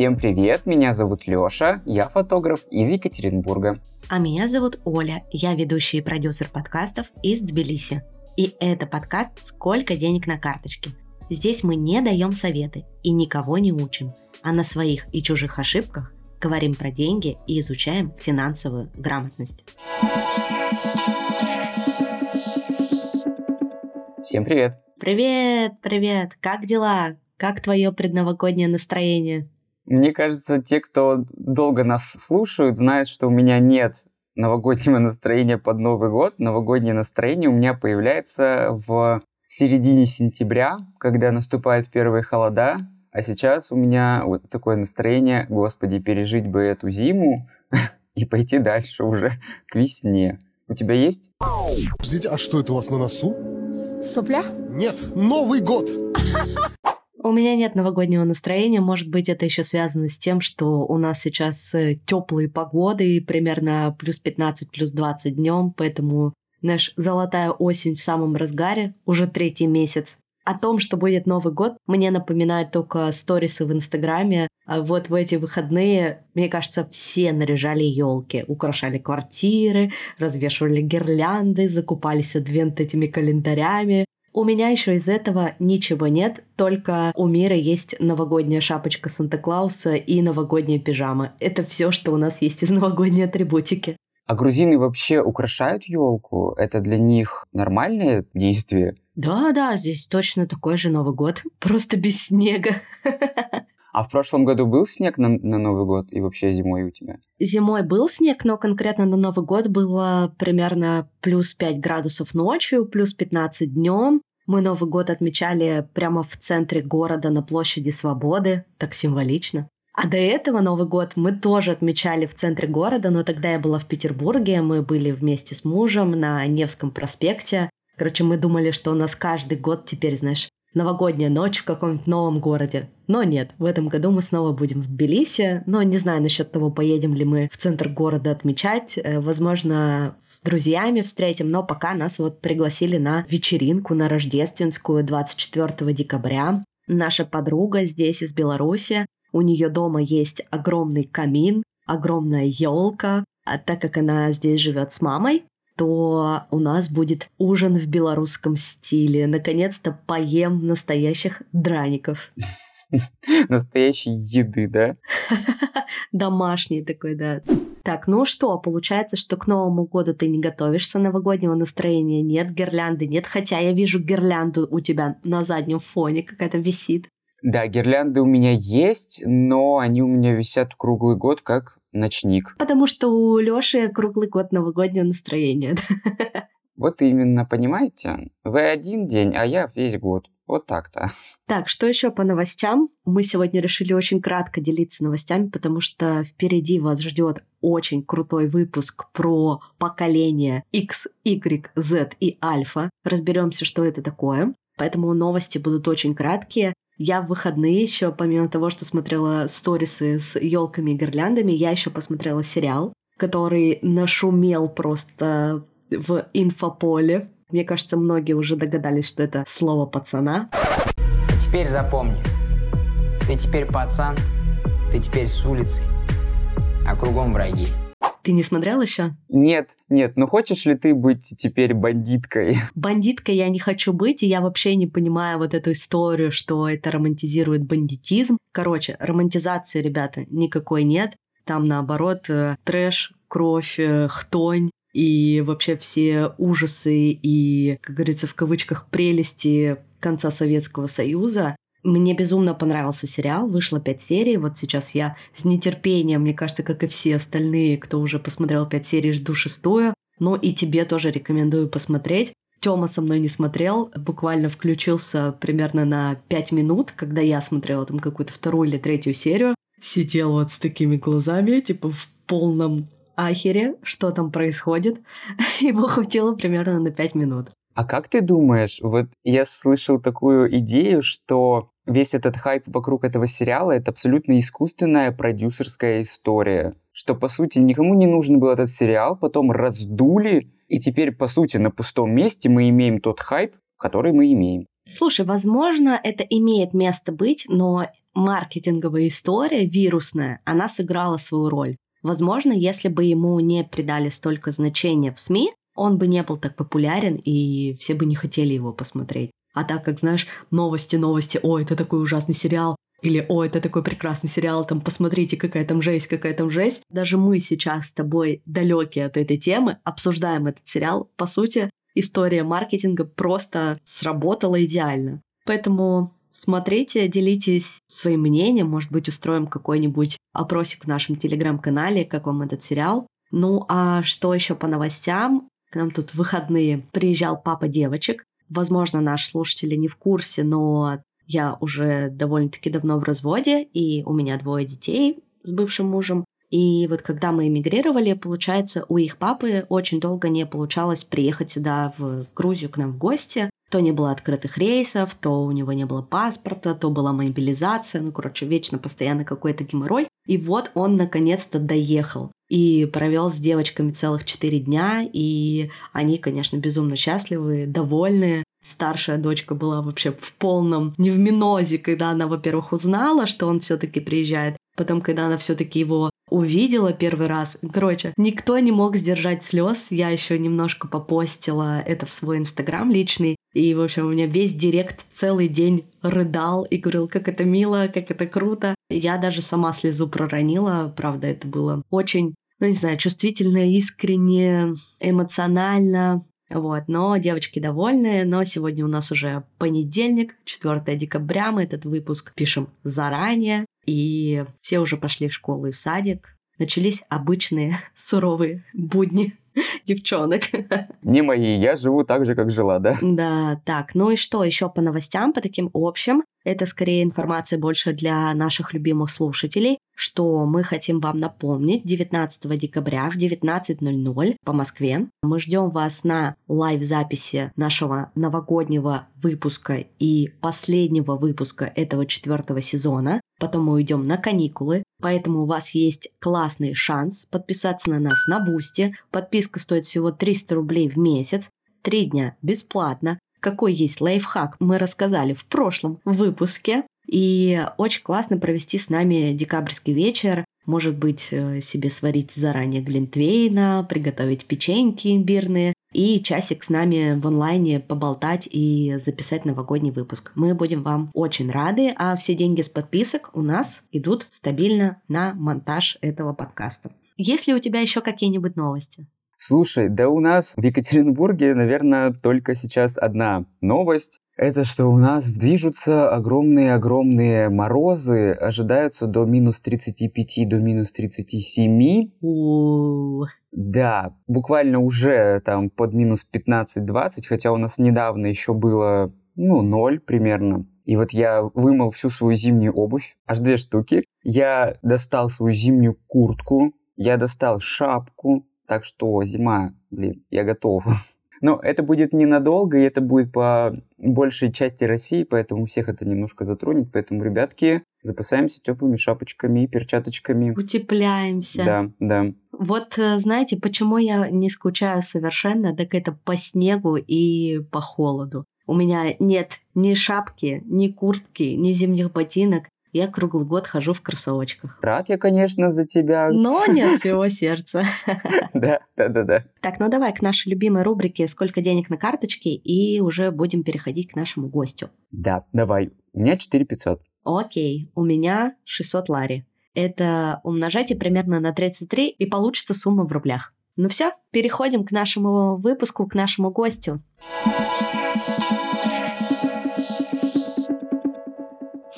Всем привет, меня зовут Лёша, я фотограф из Екатеринбурга. А меня зовут Оля, я ведущий и продюсер подкастов из Тбилиси. И это подкаст «Сколько денег на карточке?». Здесь мы не даем советы и никого не учим, а на своих и чужих ошибках говорим про деньги и изучаем финансовую грамотность. Всем привет! Привет, привет! Как дела? Как твое предновогоднее настроение? Мне кажется, те, кто долго нас слушают, знают, что у меня нет новогоднего настроения под Новый год. Новогоднее настроение у меня появляется в середине сентября, когда наступают первые холода. А сейчас у меня вот такое настроение, господи, пережить бы эту зиму и пойти дальше уже к весне. У тебя есть? Подождите, а что это у вас на носу? Сопля? Нет, Новый год! У меня нет новогоднего настроения. Может быть, это еще связано с тем, что у нас сейчас э, теплые погоды, примерно плюс 15, плюс 20 днем, поэтому наш золотая осень в самом разгаре, уже третий месяц. О том, что будет Новый год, мне напоминают только сторисы в Инстаграме. А вот в эти выходные, мне кажется, все наряжали елки, украшали квартиры, развешивали гирлянды, закупались адвент этими календарями. У меня еще из этого ничего нет, только у Мира есть новогодняя шапочка Санта-Клауса и новогодняя пижама. Это все, что у нас есть из новогодней атрибутики. А грузины вообще украшают елку? Это для них нормальное действие? Да, да, здесь точно такой же Новый год, просто без снега. А в прошлом году был снег на, на Новый год и вообще зимой у тебя? Зимой был снег, но конкретно на Новый год было примерно плюс 5 градусов ночью, плюс 15 днем. Мы Новый год отмечали прямо в центре города на площади Свободы, так символично. А до этого Новый год мы тоже отмечали в центре города, но тогда я была в Петербурге, мы были вместе с мужем на Невском проспекте. Короче, мы думали, что у нас каждый год теперь, знаешь, новогодняя ночь в каком-нибудь новом городе. Но нет, в этом году мы снова будем в Тбилиси, но не знаю насчет того, поедем ли мы в центр города отмечать. Э, возможно, с друзьями встретим, но пока нас вот пригласили на вечеринку, на рождественскую 24 декабря. Наша подруга здесь из Беларуси, у нее дома есть огромный камин, огромная елка, а так как она здесь живет с мамой, то у нас будет ужин в белорусском стиле. Наконец-то поем настоящих драников. Настоящей еды, да? Домашний такой, да. Так, ну что, получается, что к Новому году ты не готовишься, новогоднего настроения нет, гирлянды нет, хотя я вижу гирлянду у тебя на заднем фоне какая-то висит. Да, гирлянды у меня есть, но они у меня висят круглый год как ночник. Потому что у Лёши круглый год новогоднее настроение. Вот именно, понимаете? Вы один день, а я весь год. Вот так-то. Так, что еще по новостям? Мы сегодня решили очень кратко делиться новостями, потому что впереди вас ждет очень крутой выпуск про поколение X, Y, Z и Альфа. Разберемся, что это такое. Поэтому новости будут очень краткие. Я в выходные еще, помимо того, что смотрела сторисы с елками и гирляндами, я еще посмотрела сериал, который нашумел просто в инфополе. Мне кажется, многие уже догадались, что это слово пацана. Теперь запомни, ты теперь пацан, ты теперь с улицы, а кругом враги. Ты не смотрел еще? Нет, нет, но хочешь ли ты быть теперь бандиткой? Бандиткой я не хочу быть, и я вообще не понимаю вот эту историю, что это романтизирует бандитизм. Короче, романтизации, ребята, никакой нет. Там, наоборот, э, трэш, кровь, э, хтонь, и вообще все ужасы и, как говорится, в кавычках, прелести конца Советского Союза. Мне безумно понравился сериал, вышло пять серий, вот сейчас я с нетерпением, мне кажется, как и все остальные, кто уже посмотрел пять серий, жду шестую, но и тебе тоже рекомендую посмотреть. Тёма со мной не смотрел, буквально включился примерно на пять минут, когда я смотрела там какую-то вторую или третью серию, сидел вот с такими глазами, типа в полном ахере, что там происходит. Его хватило примерно на пять минут. А как ты думаешь, вот я слышал такую идею, что весь этот хайп вокруг этого сериала это абсолютно искусственная продюсерская история. Что, по сути, никому не нужен был этот сериал, потом раздули, и теперь, по сути, на пустом месте мы имеем тот хайп, который мы имеем. Слушай, возможно, это имеет место быть, но маркетинговая история вирусная, она сыграла свою роль. Возможно, если бы ему не придали столько значения в СМИ, он бы не был так популярен, и все бы не хотели его посмотреть. А так как, знаешь, новости, новости, о, это такой ужасный сериал, или «О, это такой прекрасный сериал, там, посмотрите, какая там жесть, какая там жесть». Даже мы сейчас с тобой далекие от этой темы обсуждаем этот сериал. По сути, история маркетинга просто сработала идеально. Поэтому смотрите, делитесь своим мнением, может быть, устроим какой-нибудь опросик в нашем телеграм-канале, как вам этот сериал. Ну а что еще по новостям? К нам тут в выходные приезжал папа девочек. Возможно, наши слушатели не в курсе, но я уже довольно-таки давно в разводе, и у меня двое детей с бывшим мужем. И вот когда мы эмигрировали, получается, у их папы очень долго не получалось приехать сюда, в Грузию, к нам в гости. То не было открытых рейсов, то у него не было паспорта, то была мобилизация. Ну, короче, вечно, постоянно какой-то геморрой. И вот он наконец-то доехал и провел с девочками целых четыре дня, и они, конечно, безумно счастливы, довольны. Старшая дочка была вообще в полном не в минозе, когда она, во-первых, узнала, что он все-таки приезжает, потом, когда она все-таки его увидела первый раз. Короче, никто не мог сдержать слез. Я еще немножко попостила это в свой инстаграм личный. И, в общем, у меня весь директ целый день рыдал и говорил, как это мило, как это круто. Я даже сама слезу проронила. Правда, это было очень, ну не знаю, чувствительно, искренне, эмоционально. Вот, но девочки довольны, но сегодня у нас уже понедельник, 4 декабря, мы этот выпуск пишем заранее, и все уже пошли в школу и в садик. Начались обычные суровые будни девчонок. Не мои, я живу так же, как жила, да? Да, так, ну и что еще по новостям, по таким общим? Это скорее информация больше для наших любимых слушателей, что мы хотим вам напомнить 19 декабря в 19.00 по Москве. Мы ждем вас на live-записи нашего новогоднего выпуска и последнего выпуска этого четвертого сезона. Потом мы уйдем на каникулы, поэтому у вас есть классный шанс подписаться на нас на Бусти. Подписка стоит всего 300 рублей в месяц. Три дня бесплатно какой есть лайфхак, мы рассказали в прошлом выпуске. И очень классно провести с нами декабрьский вечер. Может быть, э, себе сварить заранее глинтвейна, приготовить печеньки имбирные и часик с нами в онлайне поболтать и записать новогодний выпуск. Мы будем вам очень рады, а все деньги с подписок у нас идут стабильно на монтаж этого подкаста. Есть ли у тебя еще какие-нибудь новости? Слушай, да у нас в Екатеринбурге, наверное, только сейчас одна новость. Это что у нас движутся огромные-огромные морозы, ожидаются до минус 35, до минус 37. У Да, буквально уже там под минус 15-20, хотя у нас недавно еще было, ну, ноль примерно. И вот я вымыл всю свою зимнюю обувь, аж две штуки. Я достал свою зимнюю куртку, я достал шапку, так что зима, блин, я готов. Но это будет ненадолго, и это будет по большей части России, поэтому всех это немножко затронет. Поэтому, ребятки, запасаемся теплыми шапочками и перчаточками. Утепляемся. Да, да. Вот э, знаете, почему я не скучаю совершенно, так это по снегу и по холоду. У меня нет ни шапки, ни куртки, ни зимних ботинок. Я круглый год хожу в кроссовочках. Рад я, конечно, за тебя. Но нет всего сердца. Да, да, да, да. Так, ну давай к нашей любимой рубрике «Сколько денег на карточке?» и уже будем переходить к нашему гостю. Да, давай. У меня 4 500. Окей, у меня 600 лари. Это умножайте примерно на 33, и получится сумма в рублях. Ну все, переходим к нашему выпуску, к нашему гостю.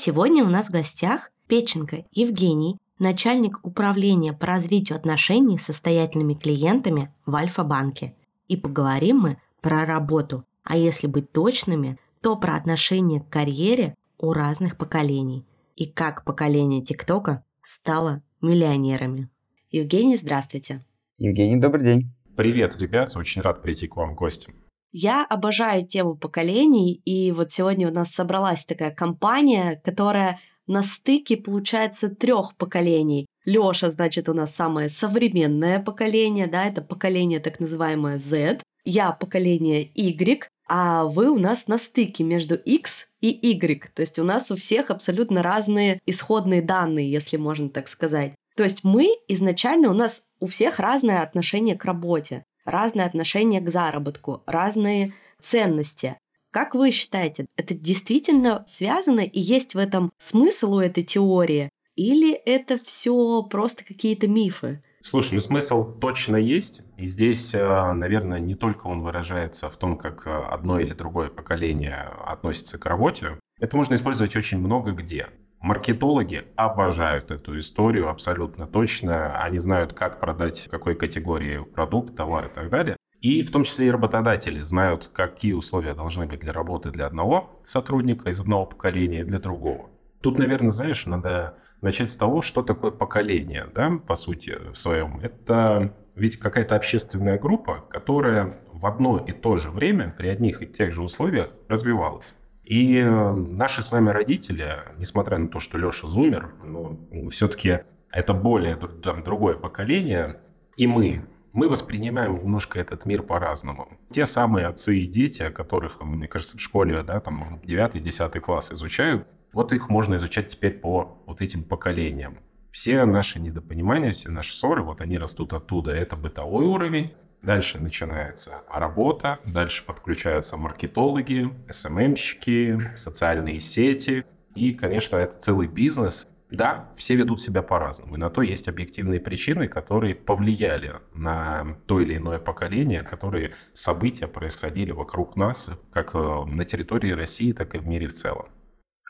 Сегодня у нас в гостях Печенко Евгений, начальник управления по развитию отношений с состоятельными клиентами в Альфа-банке. И поговорим мы про работу, а если быть точными, то про отношение к карьере у разных поколений и как поколение ТикТока стало миллионерами. Евгений, здравствуйте. Евгений, добрый день. Привет, ребят, очень рад прийти к вам в гости. Я обожаю тему поколений, и вот сегодня у нас собралась такая компания, которая на стыке, получается, трех поколений. Лёша, значит, у нас самое современное поколение, да, это поколение так называемое Z. Я поколение Y, а вы у нас на стыке между X и Y. То есть у нас у всех абсолютно разные исходные данные, если можно так сказать. То есть мы изначально, у нас у всех разное отношение к работе, разное отношение к заработку, разные ценности. Как вы считаете, это действительно связано и есть в этом смысл у этой теории? Или это все просто какие-то мифы? Слушай, ну смысл точно есть. И здесь, э, наверное, не только он выражается в том, как э, одно или другое поколение относится к работе. Это можно использовать очень много где. Маркетологи обожают эту историю абсолютно точно. Они знают, как продать какой категории продукт, товар и так далее. И в том числе и работодатели знают, какие условия должны быть для работы для одного сотрудника из одного поколения для другого. Тут, наверное, знаешь, надо начать с того, что такое поколение, да, по сути, в своем. Это ведь какая-то общественная группа, которая в одно и то же время при одних и тех же условиях развивалась. И э, наши с вами родители, несмотря на то, что Леша зумер, но все-таки это более там, другое поколение, и мы, мы воспринимаем немножко этот мир по-разному. Те самые отцы и дети, которых, мне кажется, в школе, да, там 9-10 класс изучают, вот их можно изучать теперь по вот этим поколениям. Все наши недопонимания, все наши ссоры, вот они растут оттуда. Это бытовой уровень. Дальше начинается работа, дальше подключаются маркетологи, СММщики, социальные сети. И, конечно, это целый бизнес, да, все ведут себя по-разному. И на то есть объективные причины, которые повлияли на то или иное поколение, которые события происходили вокруг нас, как э, на территории России, так и в мире в целом.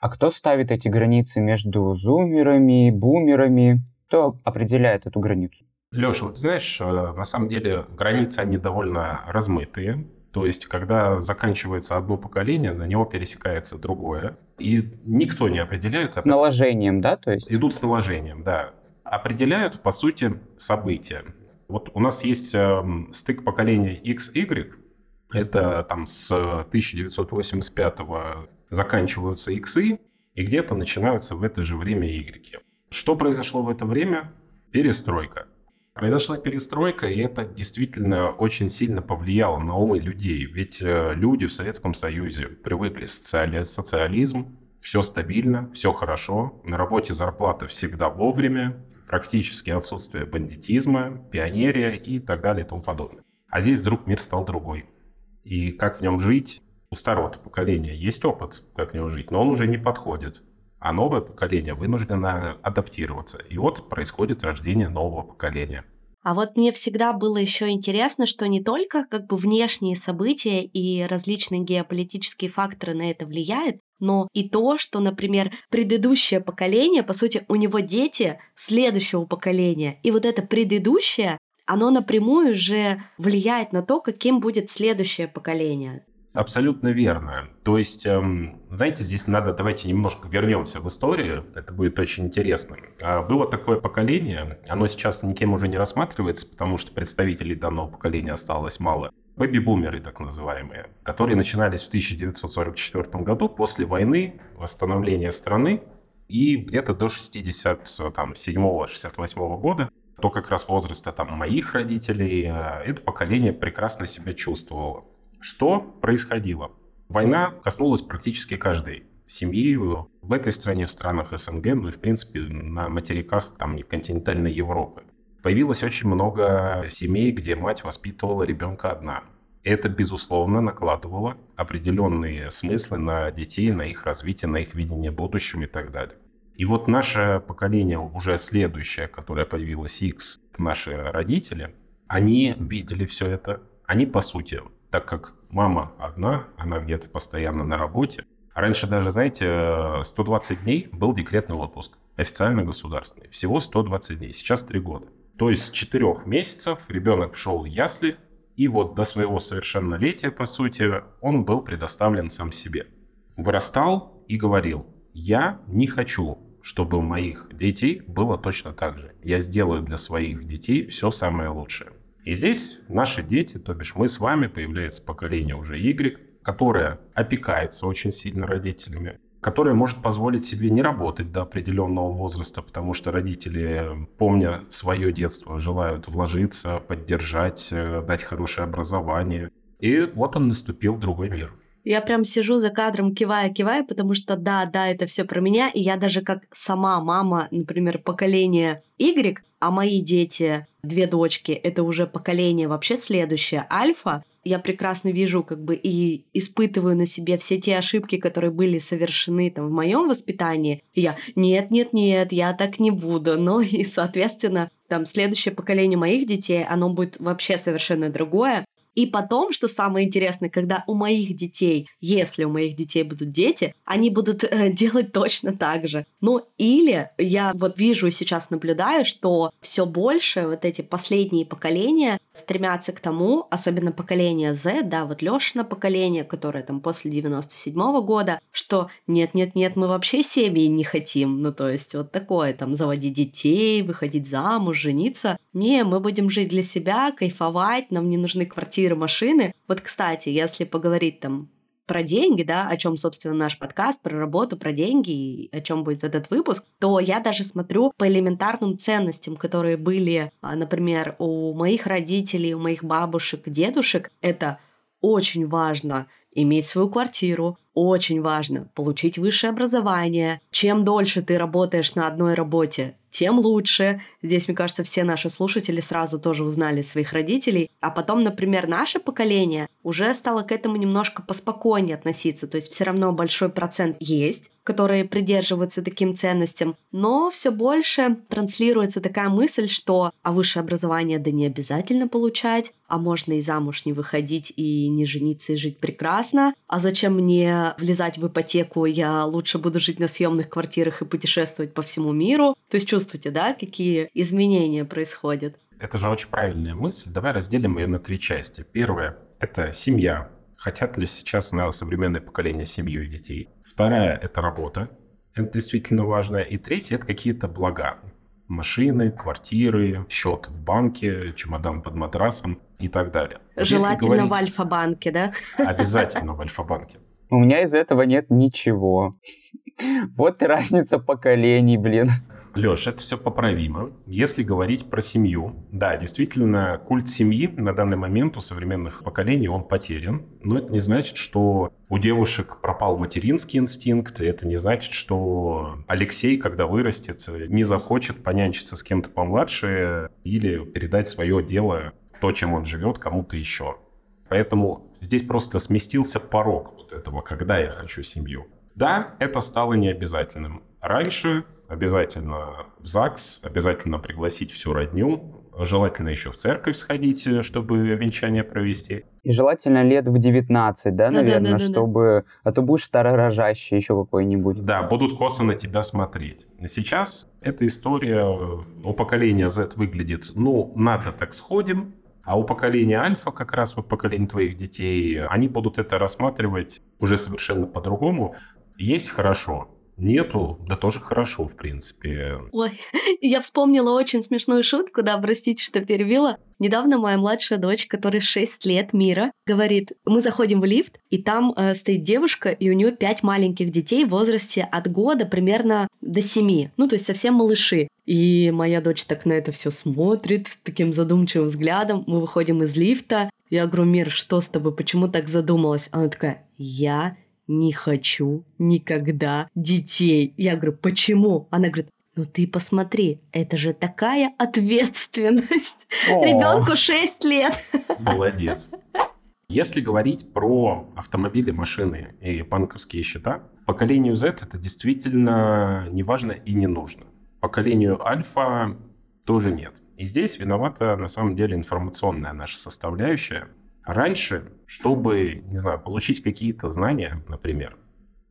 А кто ставит эти границы между зумерами, бумерами? Кто определяет эту границу? Леша, вот знаешь, э, на самом деле границы, они довольно размытые. То есть, когда заканчивается одно поколение, на него пересекается другое. И никто не определяет... С наложением, да? То есть? Идут с наложением, да. Определяют, по сути, события. Вот у нас есть э, стык поколения XY. Это там с 1985 заканчиваются иксы, и где-то начинаются в это же время Y. Что произошло в это время? Перестройка. Произошла перестройка, и это действительно очень сильно повлияло на умы людей. Ведь э, люди в Советском Союзе привыкли социали... социализм, все стабильно, все хорошо, на работе зарплата всегда вовремя, практически отсутствие бандитизма, пионерия и так далее и тому подобное. А здесь вдруг мир стал другой. И как в нем жить? У старого поколения есть опыт, как в нем жить, но он уже не подходит а новое поколение вынуждено адаптироваться. И вот происходит рождение нового поколения. А вот мне всегда было еще интересно, что не только как бы внешние события и различные геополитические факторы на это влияют, но и то, что, например, предыдущее поколение, по сути, у него дети следующего поколения. И вот это предыдущее, оно напрямую же влияет на то, каким будет следующее поколение. Абсолютно верно. То есть, эм, знаете, здесь надо, давайте немножко вернемся в историю, это будет очень интересно. А, было такое поколение, оно сейчас никем уже не рассматривается, потому что представителей данного поколения осталось мало. Бэби-бумеры, так называемые, которые начинались в 1944 году после войны, восстановления страны, и где-то до 67-68 года, то как раз возраста там моих родителей, э, это поколение прекрасно себя чувствовало. Что происходило? Война коснулась практически каждой семьи в этой стране, в странах СНГ, ну и, в принципе, на материках там, континентальной Европы. Появилось очень много семей, где мать воспитывала ребенка одна. Это, безусловно, накладывало определенные смыслы на детей, на их развитие, на их видение будущего и так далее. И вот наше поколение, уже следующее, которое появилось X, наши родители, они видели все это. Они, по сути, так как мама одна, она где-то постоянно на работе. Раньше даже, знаете, 120 дней был декретный отпуск, официально государственный. Всего 120 дней, сейчас 3 года. То есть с 4 месяцев ребенок шел в ясли, и вот до своего совершеннолетия, по сути, он был предоставлен сам себе. Вырастал и говорил, я не хочу, чтобы у моих детей было точно так же. Я сделаю для своих детей все самое лучшее. И здесь наши дети, то бишь мы с вами, появляется поколение уже Y, которое опекается очень сильно родителями, которое может позволить себе не работать до определенного возраста, потому что родители, помня свое детство, желают вложиться, поддержать, э, дать хорошее образование. И вот он наступил другой мир. Я прям сижу за кадром, кивая, кивая, потому что да, да, это все про меня. И я даже как сама мама, например, поколение Y, а мои дети, две дочки, это уже поколение вообще следующее, альфа, я прекрасно вижу как бы и испытываю на себе все те ошибки, которые были совершены там в моем воспитании. И я нет, нет, нет, я так не буду. Но и, соответственно, там следующее поколение моих детей, оно будет вообще совершенно другое. И потом, что самое интересное, когда у моих детей, если у моих детей будут дети, они будут э, делать точно так же. Ну или я вот вижу и сейчас наблюдаю, что все больше вот эти последние поколения стремятся к тому, особенно поколение Z, да, вот Лешина поколение, которое там после 97 -го года, что нет-нет-нет, мы вообще семьи не хотим. Ну то есть вот такое, там, заводить детей, выходить замуж, жениться. Не, мы будем жить для себя, кайфовать, нам не нужны квартиры квартиры, машины. Вот, кстати, если поговорить там про деньги, да, о чем, собственно, наш подкаст, про работу, про деньги, и о чем будет этот выпуск, то я даже смотрю по элементарным ценностям, которые были, а, например, у моих родителей, у моих бабушек, дедушек. Это очень важно иметь свою квартиру, очень важно получить высшее образование. Чем дольше ты работаешь на одной работе, тем лучше. Здесь, мне кажется, все наши слушатели сразу тоже узнали своих родителей. А потом, например, наше поколение уже стало к этому немножко поспокойнее относиться. То есть все равно большой процент есть, которые придерживаются таким ценностям, но все больше транслируется такая мысль, что а высшее образование да не обязательно получать, а можно и замуж не выходить и не жениться и жить прекрасно, а зачем мне влезать в ипотеку, я лучше буду жить на съемных квартирах и путешествовать по всему миру. То есть чувствуете, да, какие изменения происходят? Это же очень правильная мысль. Давай разделим ее на три части. Первое – это семья. Хотят ли сейчас на современное поколение семью и детей? Вторая – это работа. Это действительно важно. И третье – это какие-то блага машины, квартиры, счет в банке, чемодан под матрасом и так далее. Желательно говорить... в Альфа-банке, да? Обязательно в Альфа-банке. У меня из этого нет ничего. Вот разница поколений, блин. Леш, это все поправимо. Если говорить про семью, да, действительно, культ семьи на данный момент у современных поколений, он потерян. Но это не значит, что у девушек пропал материнский инстинкт, это не значит, что Алексей, когда вырастет, не захочет понянчиться с кем-то помладше или передать свое дело, то, чем он живет, кому-то еще. Поэтому здесь просто сместился порог вот этого, когда я хочу семью. Да, это стало необязательным. Раньше обязательно в ЗАГС, обязательно пригласить всю родню, желательно еще в церковь сходить, чтобы венчание провести. И желательно лет в 19, да, наверное, да, да, да, чтобы... А то будешь старорожащий еще какой-нибудь. Да, будут косо на тебя смотреть. Сейчас эта история у поколения Z выглядит, ну, надо так сходим, а у поколения альфа, как раз вот поколение твоих детей, они будут это рассматривать уже совершенно по-другому. Есть хорошо, Нету, да тоже хорошо, в принципе. Ой, я вспомнила очень смешную шутку, да, простите, что перевела. Недавно моя младшая дочь, которой 6 лет, Мира, говорит, мы заходим в лифт, и там э, стоит девушка, и у нее 5 маленьких детей в возрасте от года примерно до 7. Ну, то есть совсем малыши. И моя дочь так на это все смотрит с таким задумчивым взглядом. Мы выходим из лифта. Я говорю, Мир, что с тобой? Почему так задумалась? Она такая, я не хочу никогда детей. Я говорю, почему? Она говорит, ну ты посмотри, это же такая ответственность. Ребенку 6 лет. Молодец. Если говорить про автомобили, машины и банковские счета, поколению Z это действительно не важно и не нужно. Поколению Альфа тоже нет. И здесь виновата на самом деле информационная наша составляющая. Раньше, чтобы, не знаю, получить какие-то знания, например,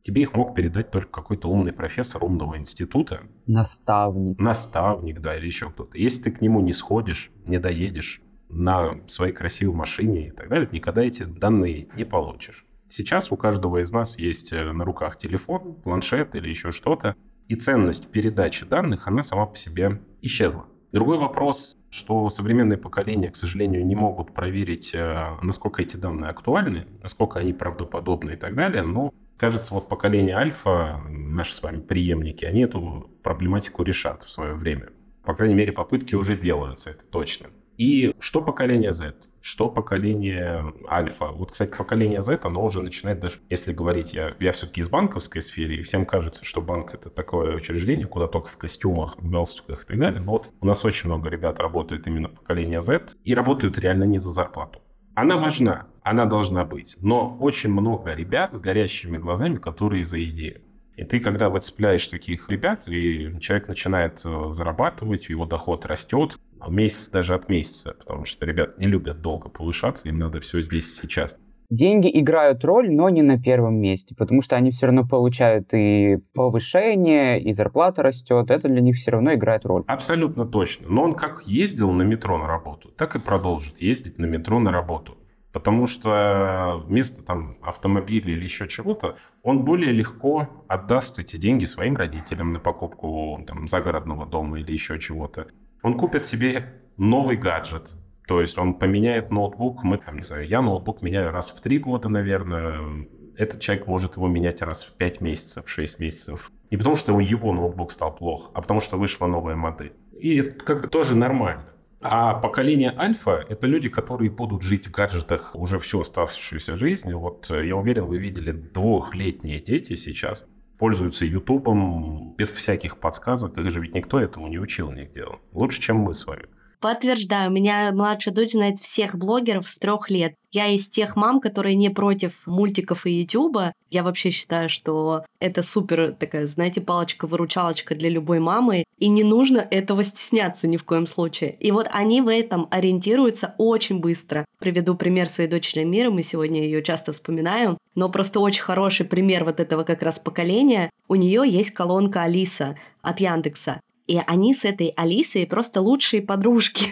тебе их мог передать только какой-то умный профессор умного института. Наставник. Наставник, да, или еще кто-то. Если ты к нему не сходишь, не доедешь на своей красивой машине и так далее, никогда эти данные не получишь. Сейчас у каждого из нас есть э, на руках телефон, планшет или еще что-то, и ценность передачи данных, она сама по себе исчезла. Другой вопрос, что современные поколения, к сожалению, не могут проверить, э, насколько эти данные актуальны, насколько они правдоподобны и так далее. Но, кажется, вот поколение альфа, наши с вами преемники, они эту проблематику решат в свое время. По крайней мере, попытки уже делаются, это точно. И что поколение Z? что поколение альфа. Вот, кстати, поколение Z, оно уже начинает даже, если говорить, я, я все-таки из банковской сферы, и всем кажется, что банк это такое учреждение, куда только в костюмах, в галстуках и так далее. Но вот у нас очень много ребят работает именно поколение Z, и работают реально не за зарплату. Она важна, она должна быть, но очень много ребят с горящими глазами, которые за идею. И ты, когда выцепляешь таких ребят, и человек начинает э, зарабатывать, его доход растет, месяц даже от месяца, потому что ребят не любят долго повышаться, им надо все здесь сейчас. Деньги играют роль, но не на первом месте, потому что они все равно получают и повышение, и зарплата растет. Это для них все равно играет роль. Абсолютно точно. Но он как ездил на метро на работу, так и продолжит ездить на метро на работу. Потому что вместо там, автомобиля или еще чего-то, он более легко отдаст эти деньги своим родителям на покупку там, загородного дома или еще чего-то. Он купит себе новый гаджет, то есть он поменяет ноутбук, мы там, не знаю, я ноутбук меняю раз в три года, наверное, этот человек может его менять раз в пять месяцев, в шесть месяцев. Не потому что его ноутбук стал плох, а потому что вышла новая модель. И это как бы тоже нормально. А поколение альфа — это люди, которые будут жить в гаджетах уже всю оставшуюся жизнь. Вот э, я уверен, вы видели двухлетние дети сейчас пользуются Ютубом без всяких подсказок. Их же ведь никто этому не учил нигде. Лучше, чем мы с вами. Подтверждаю, у меня младшая дочь знает всех блогеров с трех лет. Я из тех мам, которые не против мультиков и Ютуба. Я вообще считаю, что это супер такая, знаете, палочка-выручалочка для любой мамы. И не нужно этого стесняться ни в коем случае. И вот они в этом ориентируются очень быстро. Приведу пример своей дочери Миры, мы сегодня ее часто вспоминаем. Но просто очень хороший пример вот этого как раз поколения. У нее есть колонка Алиса от Яндекса. И они с этой Алисой просто лучшие подружки.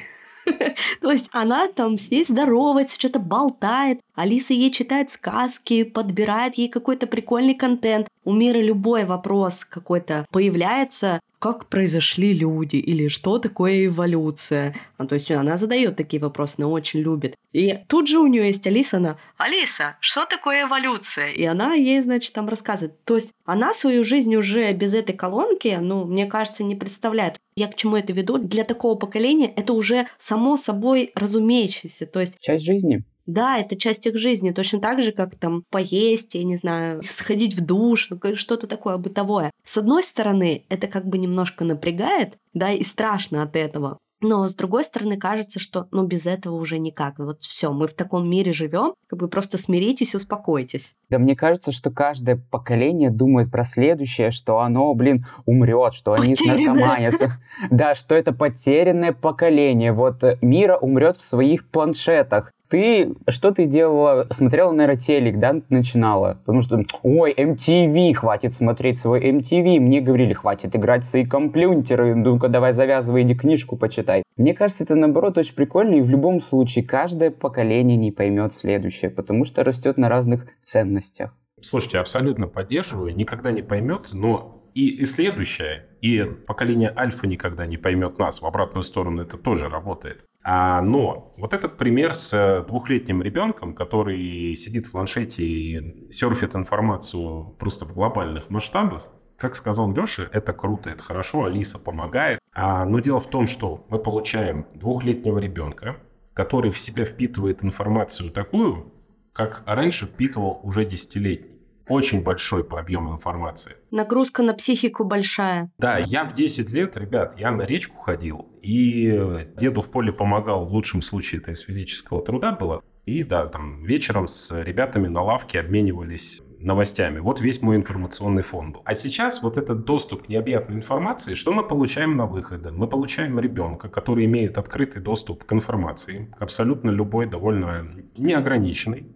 То есть она там с ней здоровается, что-то болтает. Алиса ей читает сказки, подбирает ей какой-то прикольный контент. У Мира любой вопрос какой-то появляется, как произошли люди или что такое эволюция. А, то есть она задает такие вопросы, она очень любит. И тут же у нее есть Алиса, она «Алиса, что такое эволюция?» И она ей, значит, там рассказывает. То есть она свою жизнь уже без этой колонки, ну, мне кажется, не представляет. Я к чему это веду? Для такого поколения это уже само собой разумеющееся. То есть... Часть жизни. Да, это часть их жизни, точно так же, как там поесть, я не знаю, сходить в душ, ну, что-то такое бытовое. С одной стороны, это как бы немножко напрягает, да, и страшно от этого. Но с другой стороны, кажется, что ну без этого уже никак. Вот все, мы в таком мире живем, как бы просто смиритесь, успокойтесь. Да мне кажется, что каждое поколение думает про следующее, что оно, блин, умрет, что они наркоманятся. Да, что это потерянное поколение. Вот э, мира умрет в своих планшетах ты, что ты делала, смотрела, наверное, телек, да, начинала? Потому что, ой, MTV, хватит смотреть свой MTV. Мне говорили, хватит играть в свои компьютеры, ну-ка давай завязывай, иди книжку почитай. Мне кажется, это, наоборот, очень прикольно, и в любом случае каждое поколение не поймет следующее, потому что растет на разных ценностях. Слушайте, абсолютно поддерживаю, никогда не поймет, но и, и следующее, и поколение альфа никогда не поймет нас. В обратную сторону это тоже работает. А, но вот этот пример с э, двухлетним ребенком, который сидит в планшете и серфит информацию просто в глобальных масштабах, как сказал Леша, это круто, это хорошо, Алиса помогает. А, но дело в том, что мы получаем двухлетнего ребенка, который в себя впитывает информацию такую, как раньше впитывал уже десятилетний очень большой по объему информации. Нагрузка на психику большая. Да, я в 10 лет, ребят, я на речку ходил, и деду в поле помогал, в лучшем случае это из физического труда было. И да, там вечером с ребятами на лавке обменивались новостями. Вот весь мой информационный фон был. А сейчас вот этот доступ к необъятной информации, что мы получаем на выходе? Мы получаем ребенка, который имеет открытый доступ к информации, абсолютно любой, довольно неограниченной.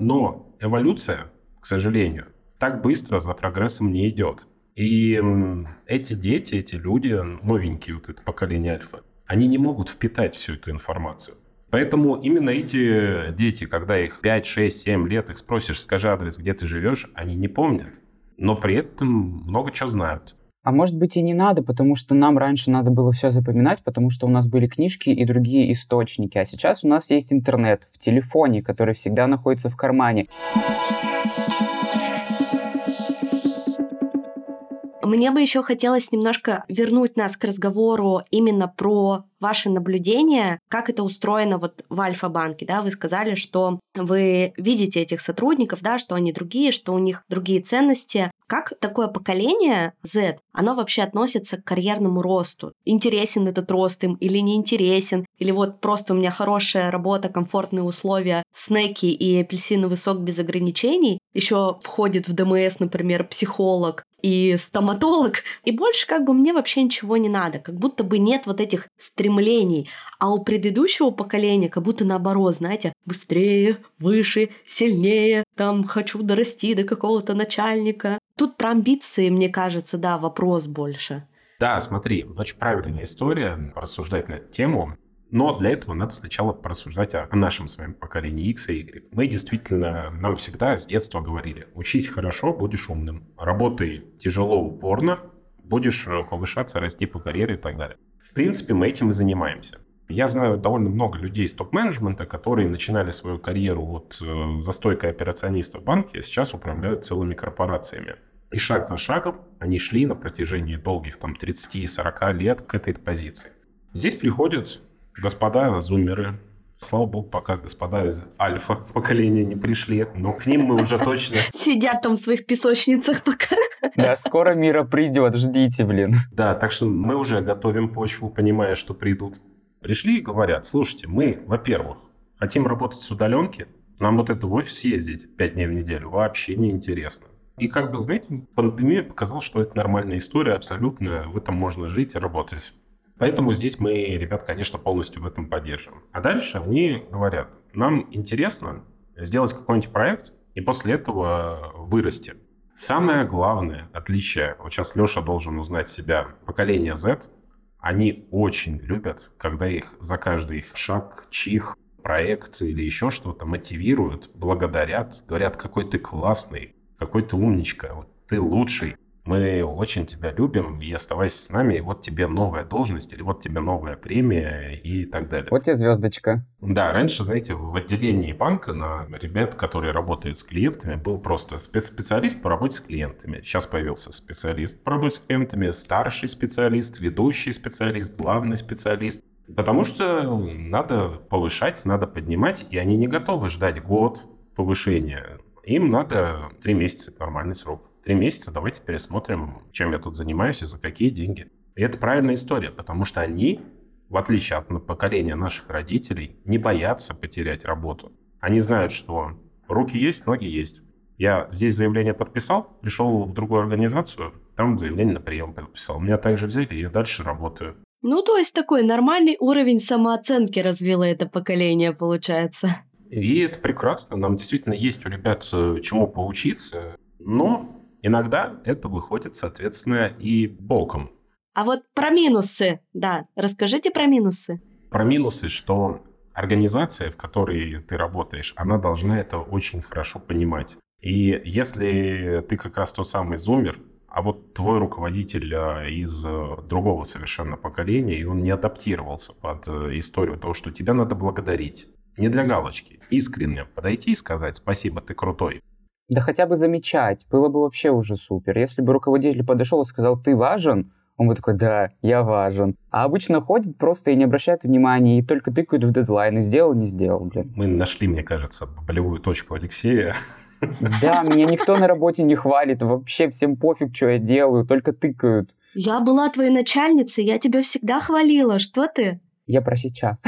Но эволюция к сожалению. Так быстро за прогрессом не идет. И эти дети, эти люди, новенькие, вот это поколение альфа, они не могут впитать всю эту информацию. Поэтому именно эти дети, когда их 5, 6, 7 лет, их спросишь, скажи адрес, где ты живешь, они не помнят. Но при этом много чего знают. А может быть и не надо, потому что нам раньше надо было все запоминать, потому что у нас были книжки и другие источники. А сейчас у нас есть интернет в телефоне, который всегда находится в кармане. Мне бы еще хотелось немножко вернуть нас к разговору именно про ваши наблюдения, как это устроено вот в Альфа-банке, да, вы сказали, что вы видите этих сотрудников, да, что они другие, что у них другие ценности. Как такое поколение Z, оно вообще относится к карьерному росту? Интересен этот рост им или не интересен? Или вот просто у меня хорошая работа, комфортные условия, снеки и апельсиновый сок без ограничений, еще входит в ДМС, например, психолог, и стоматолог, и больше как бы мне вообще ничего не надо, как будто бы нет вот этих стремлений, а у предыдущего поколения как будто наоборот, знаете, быстрее, выше, сильнее, там хочу дорасти до какого-то начальника. Тут про амбиции, мне кажется, да, вопрос больше. Да, смотри, очень правильная история рассуждать на эту тему. Но для этого надо сначала порассуждать о, о нашем с вами поколении X и Y. Мы действительно, нам всегда с детства говорили, учись хорошо, будешь умным. Работай тяжело, упорно, будешь э, повышаться, расти по карьере и так далее. В принципе, мы этим и занимаемся. Я знаю довольно много людей из топ-менеджмента, которые начинали свою карьеру вот э, за стойкой операциониста в банке, а сейчас управляют целыми корпорациями. И шаг за шагом они шли на протяжении долгих там 30-40 лет к этой позиции. Здесь приходят господа зумеры, Слава богу, пока господа из альфа поколения не пришли, но к ним мы уже точно... Сидят там в своих песочницах пока. Да, скоро мира придет, ждите, блин. Да, так что мы уже готовим почву, понимая, что придут. Пришли и говорят, слушайте, мы, во-первых, хотим работать с удаленки, нам вот это в офис ездить пять дней в неделю вообще не интересно. И как бы, знаете, пандемия показала, что это нормальная история, абсолютно, в этом можно жить и работать. Поэтому здесь мы ребят, конечно, полностью в этом поддерживаем. А дальше они говорят, нам интересно сделать какой-нибудь проект и после этого вырасти. Самое главное отличие, вот сейчас Леша должен узнать себя, поколение Z, они очень любят, когда их за каждый их шаг, чих, проект или еще что-то мотивируют, благодарят, говорят, какой ты классный, какой ты умничка, вот ты лучший мы очень тебя любим, и оставайся с нами, и вот тебе новая должность, или вот тебе новая премия и так далее. Вот тебе звездочка. Да, раньше, знаете, в отделении банка на ребят, которые работают с клиентами, был просто специалист по работе с клиентами. Сейчас появился специалист по работе с клиентами, старший специалист, ведущий специалист, главный специалист. Потому что надо повышать, надо поднимать, и они не готовы ждать год повышения. Им надо три месяца, нормальный срок три месяца, давайте пересмотрим, чем я тут занимаюсь и за какие деньги. И это правильная история, потому что они, в отличие от поколения наших родителей, не боятся потерять работу. Они знают, что руки есть, ноги есть. Я здесь заявление подписал, пришел в другую организацию, там заявление на прием подписал. Меня также взяли, и я дальше работаю. Ну, то есть такой нормальный уровень самооценки развило это поколение, получается. И это прекрасно. Нам действительно есть у ребят э, чему поучиться. Но Иногда это выходит, соответственно, и боком. А вот про минусы, да, расскажите про минусы. Про минусы, что организация, в которой ты работаешь, она должна это очень хорошо понимать. И если ты как раз тот самый зумер, а вот твой руководитель а, из э, другого совершенно поколения, и он не адаптировался под э, историю того, что тебя надо благодарить. Не для галочки. Искренне подойти и сказать «спасибо, ты крутой». Да хотя бы замечать, было бы вообще уже супер. Если бы руководитель подошел и сказал, ты важен, он бы такой, да, я важен. А обычно ходит просто и не обращает внимания, и только тыкают в дедлайн, и сделал, не сделал, блин. Мы нашли, мне кажется, болевую точку Алексея. Да, меня никто на работе не хвалит, вообще всем пофиг, что я делаю, только тыкают. Я была твоей начальницей, я тебя всегда хвалила, что ты? Я про сейчас.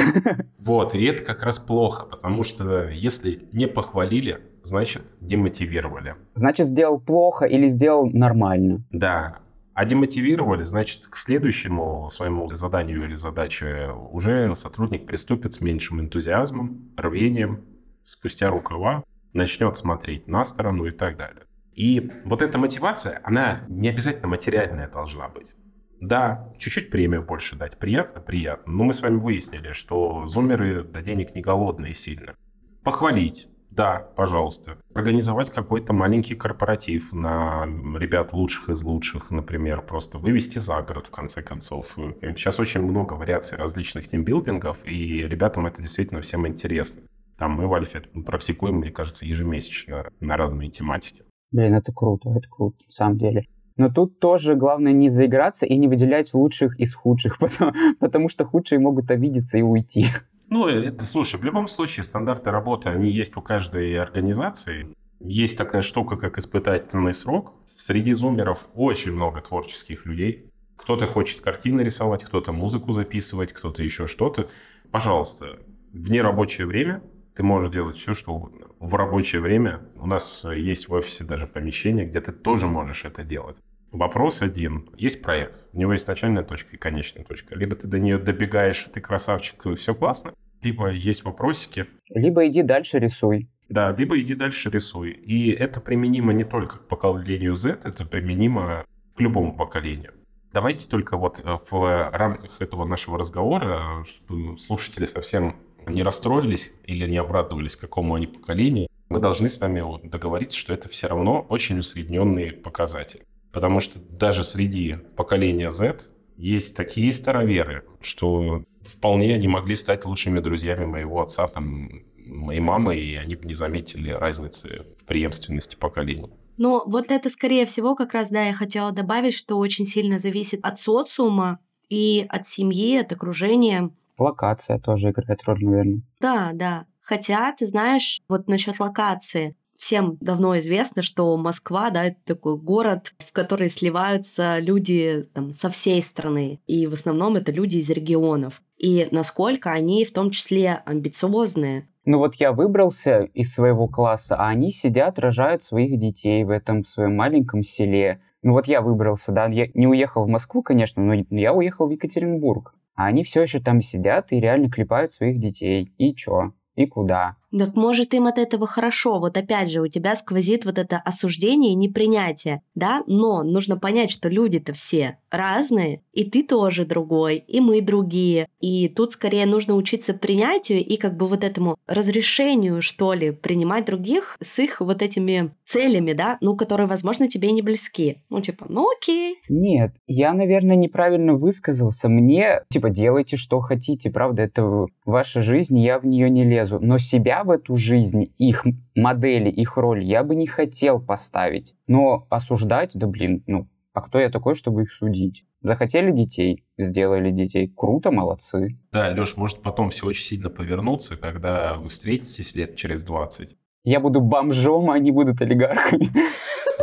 Вот, и это как раз плохо, потому что если не похвалили, значит демотивировали. Значит, сделал плохо или сделал нормально. Да. А демотивировали, значит, к следующему своему заданию или задаче уже сотрудник приступит с меньшим энтузиазмом, рвением, спустя рукава, начнет смотреть на сторону и так далее. И вот эта мотивация, она не обязательно материальная должна быть. Да, чуть-чуть премию больше дать. Приятно? Приятно. Но мы с вами выяснили, что зумеры до денег не голодные сильно. Похвалить, да, пожалуйста. Организовать какой-то маленький корпоратив на ребят лучших из лучших, например, просто вывести за город, в конце концов. Сейчас очень много вариаций различных тимбилдингов, и ребятам это действительно всем интересно. Там мы в Альфе практикуем, мне кажется, ежемесячно на разные тематики. Блин, это круто, это круто, на самом деле. Но тут тоже главное не заиграться и не выделять лучших из худших, потому, потому что худшие могут обидеться и уйти. Ну, это, слушай, в любом случае стандарты работы, они есть у каждой организации. Есть такая штука, как испытательный срок. Среди зумеров очень много творческих людей. Кто-то хочет картины рисовать, кто-то музыку записывать, кто-то еще что-то. Пожалуйста, в нерабочее время ты можешь делать все, что угодно. В рабочее время у нас есть в офисе даже помещение, где ты тоже можешь это делать. Вопрос один. Есть проект, у него есть начальная точка и конечная точка. Либо ты до нее добегаешь, и ты красавчик, и все классно, либо есть вопросики. Либо иди дальше рисуй. Да, либо иди дальше рисуй. И это применимо не только к поколению Z, это применимо к любому поколению. Давайте только вот э, в рамках этого нашего разговора, чтобы слушатели совсем не расстроились или не обрадовались, какому они поколению, мы должны с вами договориться, что это все равно очень усредненные показатели. Потому что даже среди поколения Z есть такие староверы, что вполне они могли стать лучшими друзьями моего отца, там, моей мамы, и они бы не заметили разницы в преемственности поколений. Но вот это, скорее всего, как раз, да, я хотела добавить, что очень сильно зависит от социума и от семьи, от окружения. Локация тоже играет роль, наверное. Да, да. Хотя, ты знаешь, вот насчет локации всем давно известно, что Москва, да, это такой город, в который сливаются люди там со всей страны. И в основном это люди из регионов. И насколько они в том числе амбициозные. Ну вот я выбрался из своего класса, а они сидят, рожают своих детей в этом своем маленьком селе. Ну вот я выбрался, да, я не уехал в Москву, конечно, но я уехал в Екатеринбург. А они все еще там сидят и реально клепают своих детей. И чё? И куда? Так может им от этого хорошо. Вот опять же, у тебя сквозит вот это осуждение и непринятие, да? Но нужно понять, что люди-то все разные, и ты тоже другой, и мы другие. И тут скорее нужно учиться принятию и как бы вот этому разрешению, что ли, принимать других с их вот этими целями, да, ну, которые, возможно, тебе не близки. Ну, типа, ну окей. Нет, я, наверное, неправильно высказался. Мне, типа, делайте, что хотите, правда, это ваша жизнь, я в нее не лезу. Но себя в эту жизнь, их модели, их роль я бы не хотел поставить. Но осуждать, да блин, ну, а кто я такой, чтобы их судить? Захотели детей, сделали детей. Круто, молодцы. Да, Леш, может потом все очень сильно повернуться, когда вы встретитесь лет через 20. Я буду бомжом, а они будут олигархами.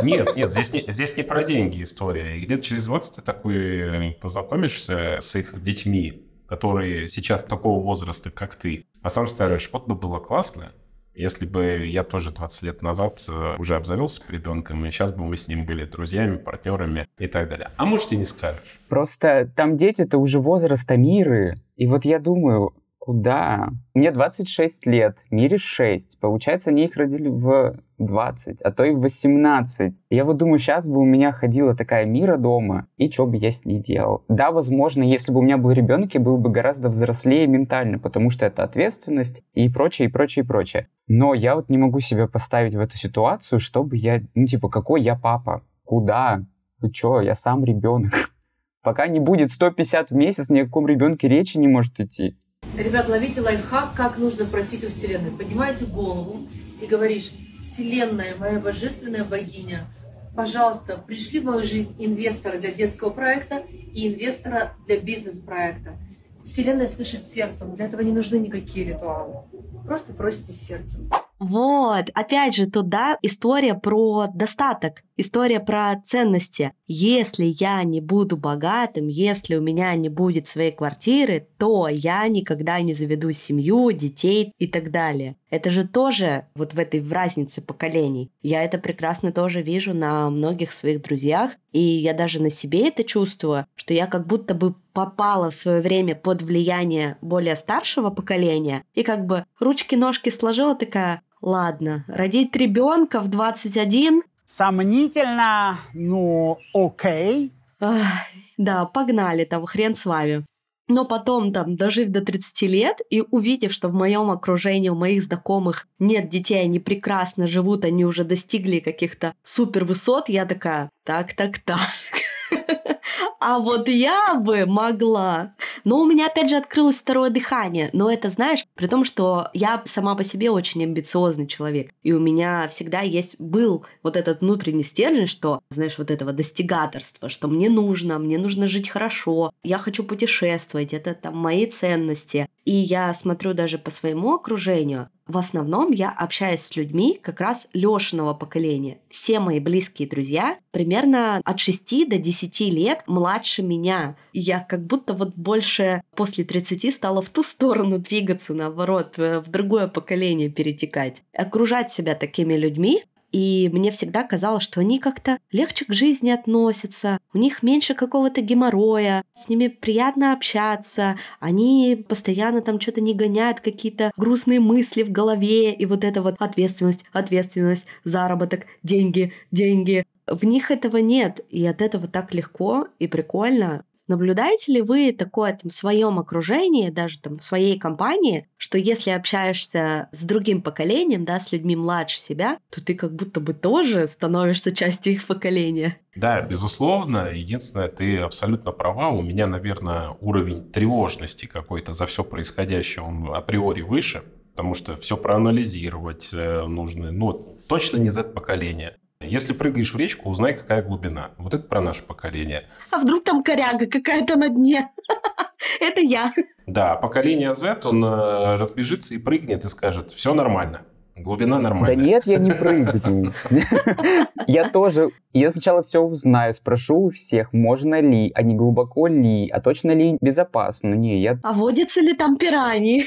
Нет, нет, здесь не, здесь не про деньги история. И где-то через 20 ты такой э, познакомишься с их детьми, которые сейчас такого возраста, как ты, а сам скажешь, вот бы было классно, если бы я тоже 20 лет назад э, уже обзавелся ребенком, и сейчас бы мы с ним были друзьями, партнерами и так далее. А может, и не скажешь. Просто там дети-то уже возраста миры. И вот я думаю, Куда? Мне 26 лет, Мире 6. Получается, они их родили в 20, а то и в 18. Я вот думаю, сейчас бы у меня ходила такая Мира дома, и что бы я с ней делал? Да, возможно, если бы у меня был ребенок, я был бы гораздо взрослее ментально, потому что это ответственность и прочее, и прочее, и прочее. Но я вот не могу себя поставить в эту ситуацию, чтобы я, ну типа, какой я папа? Куда? Вы чё, я сам ребенок. Пока не будет 150 в месяц, ни о каком ребенке речи не может идти. Ребят, ловите лайфхак, как нужно просить у Вселенной. Поднимаете голову и говоришь, Вселенная, моя божественная богиня, пожалуйста, пришли в мою жизнь инвестора для детского проекта и инвестора для бизнес-проекта. Вселенная слышит сердцем, для этого не нужны никакие ритуалы. Просто просите сердцем. Вот, опять же, туда история про достаток, история про ценности. Если я не буду богатым, если у меня не будет своей квартиры, то я никогда не заведу семью, детей и так далее. Это же тоже вот в этой в разнице поколений. Я это прекрасно тоже вижу на многих своих друзьях, и я даже на себе это чувствую, что я как будто бы попала в свое время под влияние более старшего поколения, и как бы ручки-ножки сложила такая, ладно, родить ребенка в 21... Сомнительно, ну окей. Да, погнали там, хрен с вами. Но потом, там, дожив до 30 лет и увидев, что в моем окружении, у моих знакомых нет детей, они прекрасно живут, они уже достигли каких-то супер высот, я такая, так, так, так. А вот я бы могла. Но у меня опять же открылось второе дыхание. Но это, знаешь, при том, что я сама по себе очень амбициозный человек. И у меня всегда есть, был вот этот внутренний стержень, что, знаешь, вот этого достигаторства, что мне нужно, мне нужно жить хорошо, я хочу путешествовать, это там мои ценности. И я смотрю даже по своему окружению, в основном я общаюсь с людьми как раз Лешиного поколения. Все мои близкие друзья примерно от 6 до 10 лет младше меня. И я как будто вот больше после 30 стала в ту сторону двигаться, наоборот, в другое поколение перетекать. Окружать себя такими людьми, и мне всегда казалось, что они как-то легче к жизни относятся, у них меньше какого-то геморроя, с ними приятно общаться, они постоянно там что-то не гоняют, какие-то грустные мысли в голове, и вот эта вот ответственность, ответственность, заработок, деньги, деньги. В них этого нет, и от этого так легко и прикольно. Наблюдаете ли вы такое там, в своем окружении, даже там в своей компании, что если общаешься с другим поколением, да, с людьми младше себя, то ты как будто бы тоже становишься частью их поколения? Да, безусловно. Единственное, ты абсолютно права. У меня, наверное, уровень тревожности какой-то за все происходящее, он априори выше, потому что все проанализировать э, нужно. Ну, точно не Z-поколение. Если прыгаешь в речку, узнай, какая глубина. Вот это про наше поколение. А вдруг там коряга какая-то на дне? Это я. Да, поколение Z, он э, разбежится и прыгнет и скажет, все нормально. Глубина нормальная. Да нет, я не прыгну. Я тоже, я сначала все узнаю, спрошу у всех, можно ли, а не глубоко ли, а точно ли безопасно. Не, я... А водятся ли там пираньи?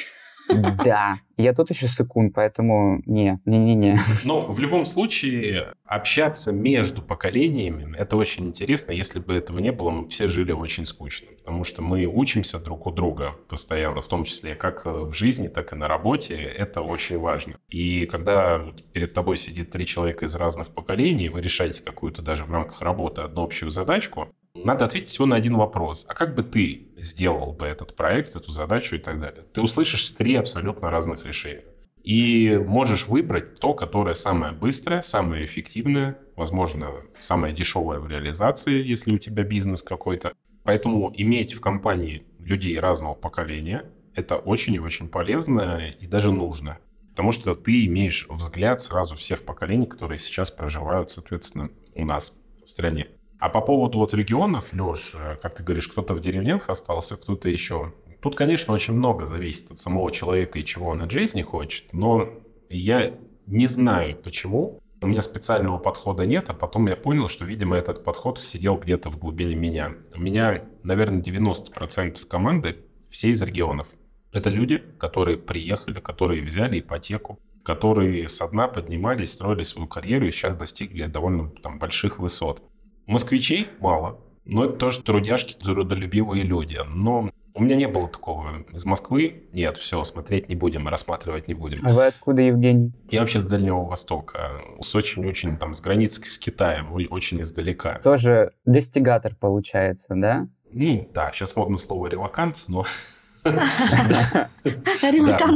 Да, я тут еще секунд, поэтому не, не-не-не. Но в любом случае общаться между поколениями – это очень интересно. Если бы этого не было, мы все жили очень скучно, потому что мы учимся друг у друга постоянно, в том числе как в жизни, так и на работе. Это очень важно. И когда перед тобой сидит три человека из разных поколений, вы решаете какую-то даже в рамках работы одну общую задачку, надо ответить всего на один вопрос. А как бы ты сделал бы этот проект, эту задачу и так далее? Ты услышишь три абсолютно разных решения. И можешь выбрать то, которое самое быстрое, самое эффективное, возможно, самое дешевое в реализации, если у тебя бизнес какой-то. Поэтому иметь в компании людей разного поколения – это очень и очень полезно и даже нужно. Потому что ты имеешь взгляд сразу всех поколений, которые сейчас проживают, соответственно, у нас в стране. А по поводу вот регионов, Леш, э, как ты говоришь, кто-то в деревнях остался, кто-то еще. Тут, конечно, очень много зависит от самого человека и чего он от жизни хочет, но я не знаю почему. У меня специального подхода нет, а потом я понял, что, видимо, этот подход сидел где-то в глубине меня. У меня, наверное, 90% команды все из регионов. Это люди, которые приехали, которые взяли ипотеку, которые со дна поднимались, строили свою карьеру и сейчас достигли довольно там, больших высот. Москвичей мало, но это тоже трудяшки, трудолюбивые люди. Но у меня не было такого. Из Москвы нет, все, смотреть не будем, рассматривать не будем. А вы откуда, Евгений? Я вообще с Дальнего Востока. С очень-очень там, с границы с Китаем, очень издалека. Тоже достигатор получается, да? Ну, да, сейчас модно слово релакант, но... Релакант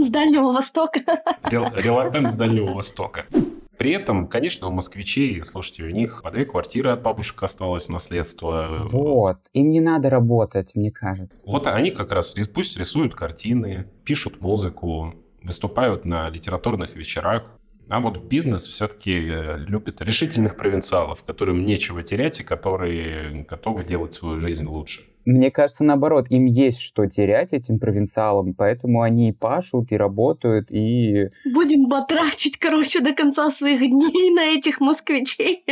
с Дальнего Востока. Релакант с Дальнего Востока. При этом, конечно, у москвичей, слушайте, у них по две квартиры от бабушек осталось наследство. Вот, им не надо работать, мне кажется. Вот они как раз пусть рисуют картины, пишут музыку, выступают на литературных вечерах. А вот бизнес все-таки э, любит решительных провинциалов, которым нечего терять и которые готовы делать свою жизнь лучше. Мне кажется, наоборот, им есть что терять этим провинциалам, поэтому они и пашут, и работают, и... Будем батрачить, короче, до конца своих дней на этих москвичей.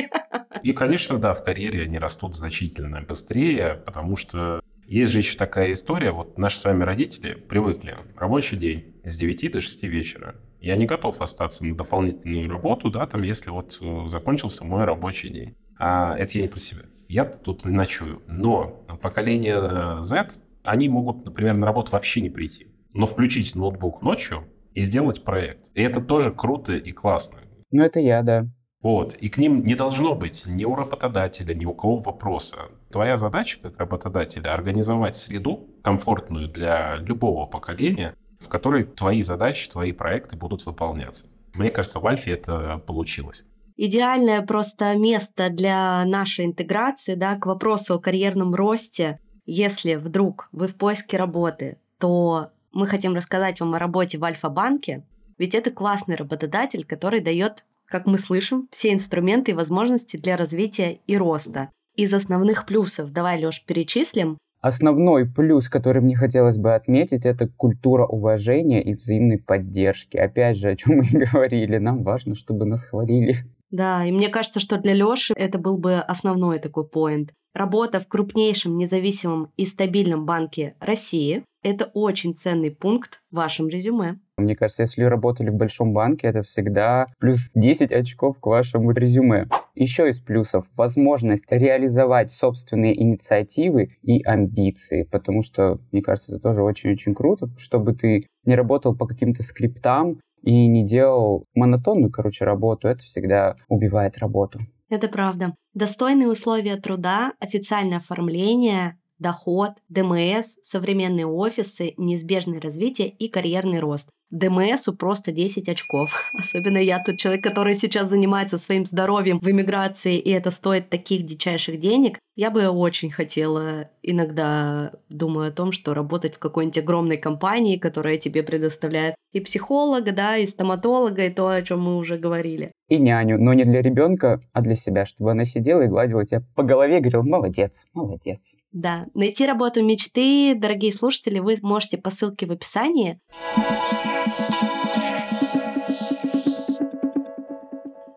И, конечно, да, в карьере они растут значительно быстрее, потому что есть же еще такая история, вот наши с вами родители привыкли, рабочий день с 9 до 6 вечера. Я не готов остаться на дополнительную работу, да, там, если вот э, закончился мой рабочий день. А это я не про себя я тут ночую. Но поколение э, Z, они могут, например, на работу вообще не прийти, но включить ноутбук ночью и сделать проект. И это тоже круто и классно. Ну, это я, да. Вот. И к ним не должно быть ни у работодателя, ни у кого вопроса. Твоя задача как работодателя организовать среду комфортную для любого поколения, в которой твои задачи, твои проекты будут выполняться. Мне кажется, в Альфе это получилось идеальное просто место для нашей интеграции, да, к вопросу о карьерном росте Если вдруг вы в поиске работы, то мы хотим рассказать вам о работе в Альфа-банке, ведь это классный работодатель, который дает, как мы слышим, все инструменты и возможности для развития и роста. Из основных плюсов давай, Лёш, перечислим. Основной плюс, который мне хотелось бы отметить, это культура уважения и взаимной поддержки. Опять же, о чем мы и говорили, нам важно, чтобы нас хвалили. Да, и мне кажется, что для Лёши это был бы основной такой поинт. Работа в крупнейшем независимом и стабильном банке России – это очень ценный пункт в вашем резюме. Мне кажется, если работали в большом банке, это всегда плюс 10 очков к вашему резюме. Еще из плюсов – возможность реализовать собственные инициативы и амбиции, потому что, мне кажется, это тоже очень-очень круто, чтобы ты не работал по каким-то скриптам и не делал монотонную, короче, работу. Это всегда убивает работу. Это правда. Достойные условия труда, официальное оформление, доход, ДМС, современные офисы, неизбежное развитие и карьерный рост. ДМСу просто 10 очков. Особенно я тут человек, который сейчас занимается своим здоровьем в эмиграции, и это стоит таких дичайших денег. Я бы очень хотела иногда думаю о том, что работать в какой-нибудь огромной компании, которая тебе предоставляет и психолога, да, и стоматолога, и то, о чем мы уже говорили. И няню, но не для ребенка, а для себя, чтобы она сидела и гладила тебя по голове и говорила, молодец, молодец. Да, найти работу мечты, дорогие слушатели, вы можете по ссылке в описании.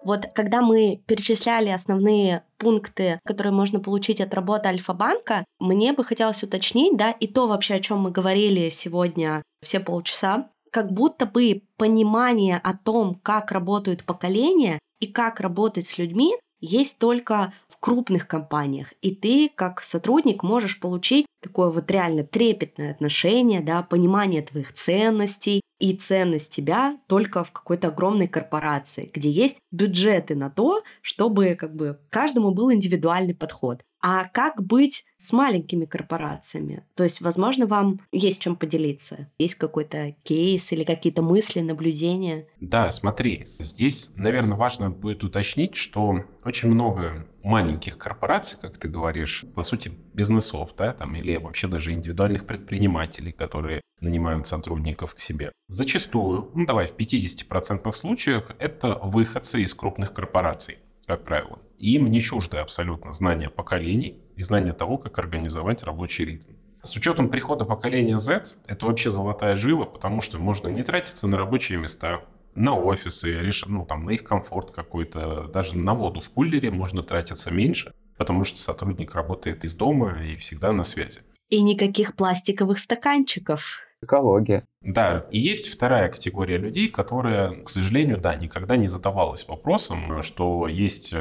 Вот когда мы перечисляли основные пункты, которые можно получить от работы Альфа-банка, мне бы хотелось уточнить, да, и то вообще, о чем мы говорили сегодня все полчаса, как будто бы понимание о том, как работают поколения и как работать с людьми, есть только в крупных компаниях. И ты, как сотрудник, можешь получить такое вот реально трепетное отношение, да, понимание твоих ценностей и ценность тебя только в какой-то огромной корпорации, где есть бюджеты на то, чтобы как бы каждому был индивидуальный подход. А как быть с маленькими корпорациями? То есть, возможно, вам есть чем поделиться? Есть какой-то кейс или какие-то мысли, наблюдения? Да, смотри, здесь, наверное, важно будет уточнить, что очень много маленьких корпораций, как ты говоришь, по сути, бизнесов, да, там, или вообще даже индивидуальных предпринимателей, которые нанимают сотрудников к себе. Зачастую, ну давай, в 50% случаях это выходцы из крупных корпораций как правило. им не чужды абсолютно знания поколений и знания того, как организовать рабочий ритм. С учетом прихода поколения Z, это вообще золотая жила, потому что можно не тратиться на рабочие места, на офисы, ну, там, на их комфорт какой-то, даже на воду в кулере можно тратиться меньше, потому что сотрудник работает из дома и всегда на связи. И никаких пластиковых стаканчиков. Экология. Да, и есть вторая категория людей, которая, к сожалению, да, никогда не задавалась вопросом, что есть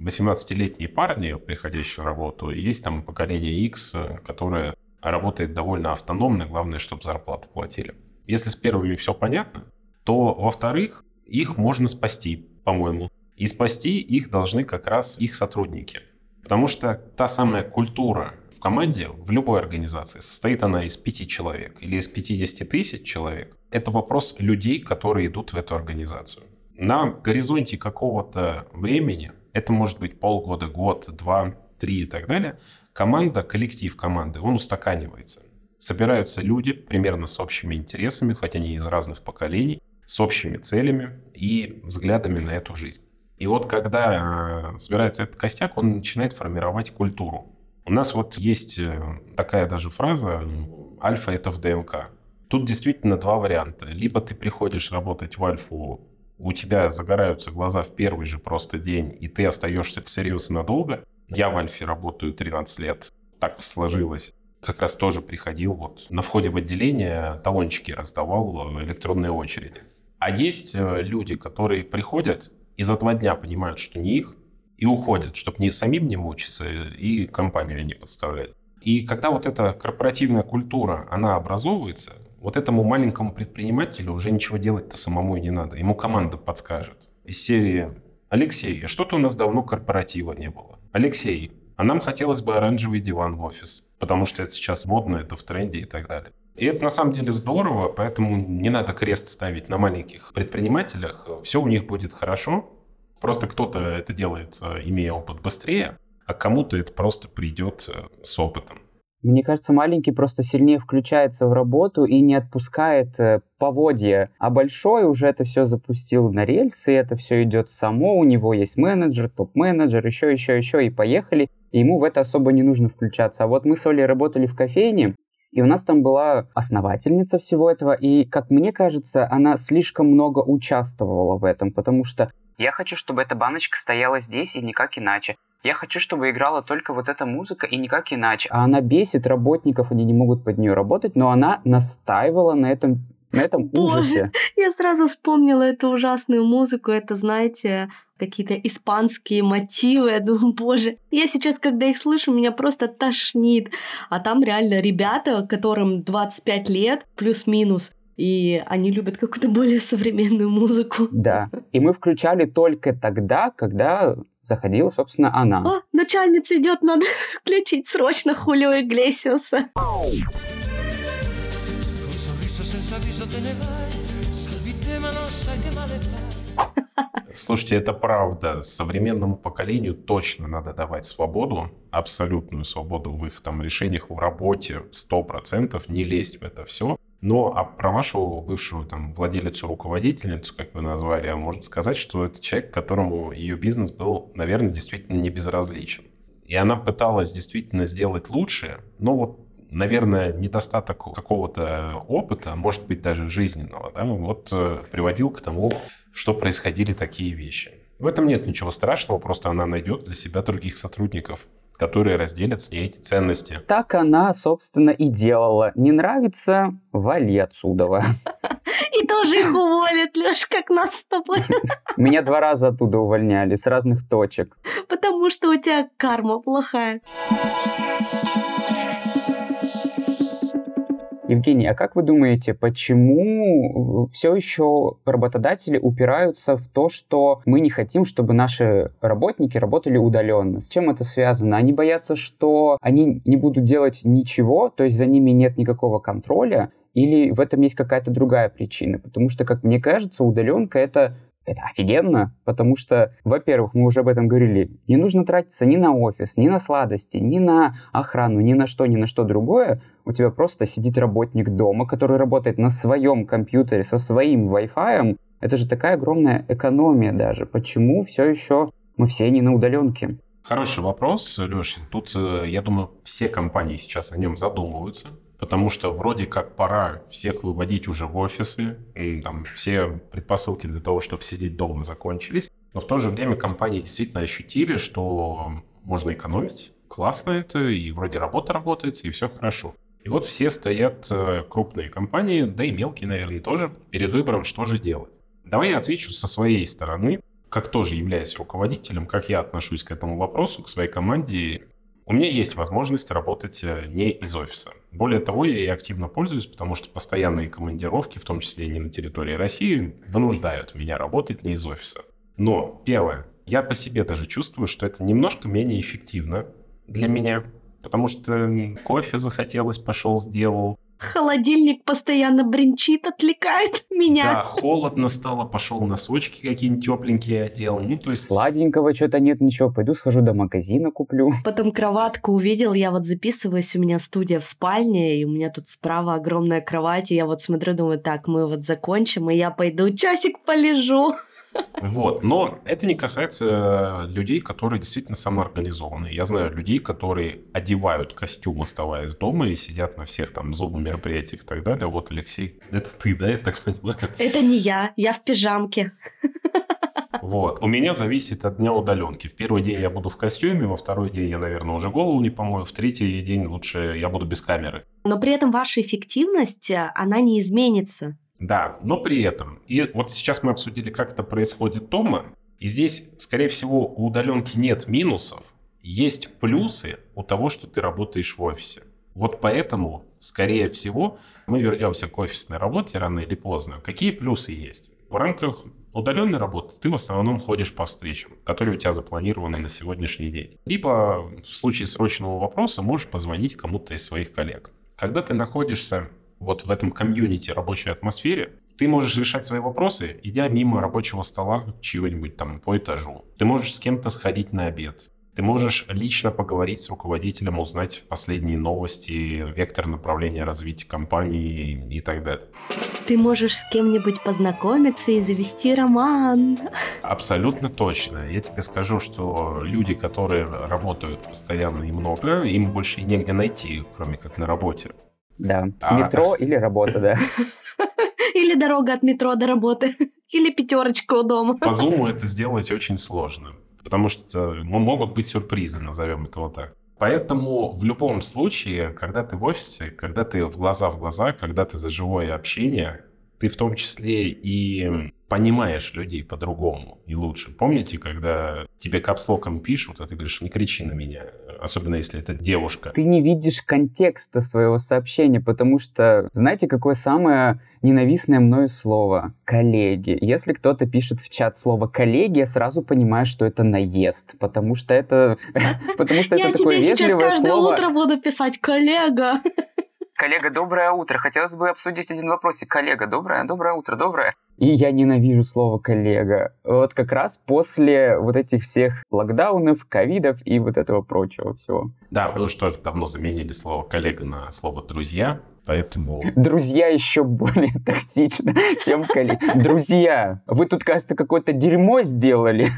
18-летние э, парни, приходящие на работу, и есть там поколение X, которое работает довольно автономно, главное, чтобы зарплату платили. Если с первыми все понятно, то, во-вторых, их можно спасти, по-моему. И спасти их должны как раз их сотрудники. Потому что та самая культура в команде, в любой организации, состоит она из пяти человек или из 50 тысяч человек. Это вопрос людей, которые идут в эту организацию. На горизонте какого-то времени, это может быть полгода, год, два, три и так далее, команда, коллектив команды, он устаканивается. Собираются люди примерно с общими интересами, хотя они из разных поколений, с общими целями и взглядами на эту жизнь. И вот когда э, собирается этот костяк, он начинает формировать культуру. У нас вот есть э, такая даже фраза «альфа – это в ДНК». Тут действительно два варианта. Либо ты приходишь работать в альфу, у тебя загораются глаза в первый же просто день, и ты остаешься всерьез надолго. Я в альфе работаю 13 лет. Так сложилось. Как раз тоже приходил вот на входе в отделение, талончики раздавал, э, электронные очереди. А есть люди, которые приходят, и за два дня понимают, что не их, и уходят, чтобы не самим не мучиться и компанию не подставлять. И когда вот эта корпоративная культура, она образовывается, вот этому маленькому предпринимателю уже ничего делать-то самому и не надо. Ему команда подскажет. Из серии «Алексей, что-то у нас давно корпоратива не было. Алексей, а нам хотелось бы оранжевый диван в офис, потому что это сейчас модно, это в тренде и так далее. И это на самом деле здорово, поэтому не надо крест ставить на маленьких предпринимателях. Все у них будет хорошо. Просто кто-то это делает, э, имея опыт быстрее, а кому-то это просто придет э, с опытом. Мне кажется, маленький просто сильнее включается в работу и не отпускает э, поводья. А большой уже это все запустил на рельсы, это все идет само, у него есть менеджер, топ-менеджер, еще, еще, еще, и поехали. И ему в это особо не нужно включаться. А вот мы с Олей работали в кофейне, и у нас там была основательница всего этого, и, как мне кажется, она слишком много участвовала в этом, потому что я хочу, чтобы эта баночка стояла здесь и никак иначе. Я хочу, чтобы играла только вот эта музыка и никак иначе. А она бесит работников, они не могут под нее работать, но она настаивала на этом на этом Боже, ужасе. Я сразу вспомнила эту ужасную музыку. Это, знаете, какие-то испанские мотивы. Я думаю, боже, я сейчас, когда их слышу, меня просто тошнит. А там реально ребята, которым 25 лет, плюс-минус, и они любят какую-то более современную музыку. Да. И мы включали только тогда, когда заходила, собственно, она. О, начальница идет, надо включить срочно Хулио Иглесиуса. Слушайте, это правда. Современному поколению точно надо давать свободу, абсолютную свободу в их там решениях в работе, сто процентов, не лезть в это все. Но а про вашу бывшую там владелицу, руководительницу, как вы назвали, можно сказать, что это человек, которому ее бизнес был, наверное, действительно не безразличен. И она пыталась действительно сделать лучше, но вот наверное, недостаток какого-то опыта, может быть, даже жизненного, да, вот э, приводил к тому, что происходили такие вещи. В этом нет ничего страшного, просто она найдет для себя других сотрудников, которые разделят с ней эти ценности. Так она, собственно, и делала. Не нравится – вали отсюда. И тоже их уволят, Леш, как нас с тобой. Меня два раза оттуда увольняли, с разных точек. Потому что у тебя карма плохая. Евгений, а как вы думаете, почему все еще работодатели упираются в то, что мы не хотим, чтобы наши работники работали удаленно? С чем это связано? Они боятся, что они не будут делать ничего, то есть за ними нет никакого контроля, или в этом есть какая-то другая причина? Потому что, как мне кажется, удаленка это это офигенно, потому что, во-первых, мы уже об этом говорили, не нужно тратиться ни на офис, ни на сладости, ни на охрану, ни на что, ни на что другое. У тебя просто сидит работник дома, который работает на своем компьютере со своим Wi-Fi. Это же такая огромная экономия даже. Почему все еще мы все не на удаленке? Хороший вопрос, Леша. Тут, э, я думаю, все компании сейчас о нем задумываются потому что вроде как пора всех выводить уже в офисы, и, там все предпосылки для того, чтобы сидеть дома, закончились. Но в то же время компании действительно ощутили, что можно экономить, классно это, и вроде работа работает, и все хорошо. И вот все стоят, э, крупные компании, да и мелкие, наверное, тоже, перед выбором, что же делать. Давай я отвечу со своей стороны, как тоже являясь руководителем, как я отношусь к этому вопросу, к своей команде у меня есть возможность работать э, не из офиса. Более того, я и активно пользуюсь, потому что постоянные командировки, в том числе и не на территории России, вынуждают меня работать не из офиса. Но, первое, я по себе даже чувствую, что это немножко менее эффективно для меня, потому что кофе захотелось, пошел, сделал, Холодильник постоянно бренчит, отвлекает меня. Да, холодно стало, пошел носочки какие-нибудь тепленькие одел. Ну, то есть... Сладенького что-то нет, ничего, пойду схожу до магазина куплю. Потом кроватку увидел, я вот записываюсь, у меня студия в спальне, и у меня тут справа огромная кровать, и я вот смотрю, думаю, так, мы вот закончим, и я пойду часик полежу. Вот. Но это не касается людей, которые действительно самоорганизованы. Я знаю людей, которые одевают костюм, оставаясь дома, и сидят на всех там зум-мероприятиях и так далее. Вот, Алексей, это ты, да, я так понимаю? Это не я, я в пижамке. Вот. У меня зависит от дня удаленки. В первый день я буду в костюме, во второй день я, наверное, уже голову не помою, в третий день лучше я буду без камеры. Но при этом ваша эффективность, она не изменится. Да, но при этом. И вот сейчас мы обсудили, как это происходит дома. И здесь, скорее всего, у удаленки нет минусов. Есть плюсы у того, что ты работаешь в офисе. Вот поэтому, скорее всего, мы вернемся к офисной работе рано или поздно. Какие плюсы есть? В рамках удаленной работы ты в основном ходишь по встречам, которые у тебя запланированы на сегодняшний день. Либо в случае срочного вопроса можешь позвонить кому-то из своих коллег. Когда ты находишься вот в этом комьюнити рабочей атмосфере, ты можешь решать свои вопросы, идя мимо рабочего стола чего-нибудь там по этажу. Ты можешь с кем-то сходить на обед. Ты можешь лично поговорить с руководителем, узнать последние новости, вектор направления развития компании и так далее. Ты можешь с кем-нибудь познакомиться и завести роман. Абсолютно точно. Я тебе скажу, что люди, которые работают постоянно и много, им больше негде найти, кроме как на работе. Да, А. метро или работа, да. Или дорога от метро до работы. Или пятерочка у дома. По зуму это сделать очень сложно, потому что ну, могут быть сюрпризы, назовем это вот так. Поэтому в любом случае, когда ты в офисе, когда ты в глаза в глаза, когда ты за живое общение, ты в том числе и понимаешь людей по-другому и лучше. Помните, когда тебе капслоком пишут, а ты говоришь, не кричи на меня, особенно если это девушка. Ты не видишь контекста своего сообщения, потому что, знаете, какое самое ненавистное мною слово? Коллеги. Если кто-то пишет в чат слово коллеги, я сразу понимаю, что это наезд, потому что это, потому что Я это такое тебе сейчас вежливое каждое слово. утро буду писать, коллега. Коллега, доброе утро. Хотелось бы обсудить один вопросик. Коллега, доброе, доброе утро, доброе. И я ненавижу слово коллега. Вот как раз после вот этих всех локдаунов, ковидов и вот этого прочего всего. Да, мы уж тоже давно заменили слово коллега на слово друзья, поэтому Друзья еще более токсично, чем коллеги. Друзья, вы тут, кажется, какое-то дерьмо сделали.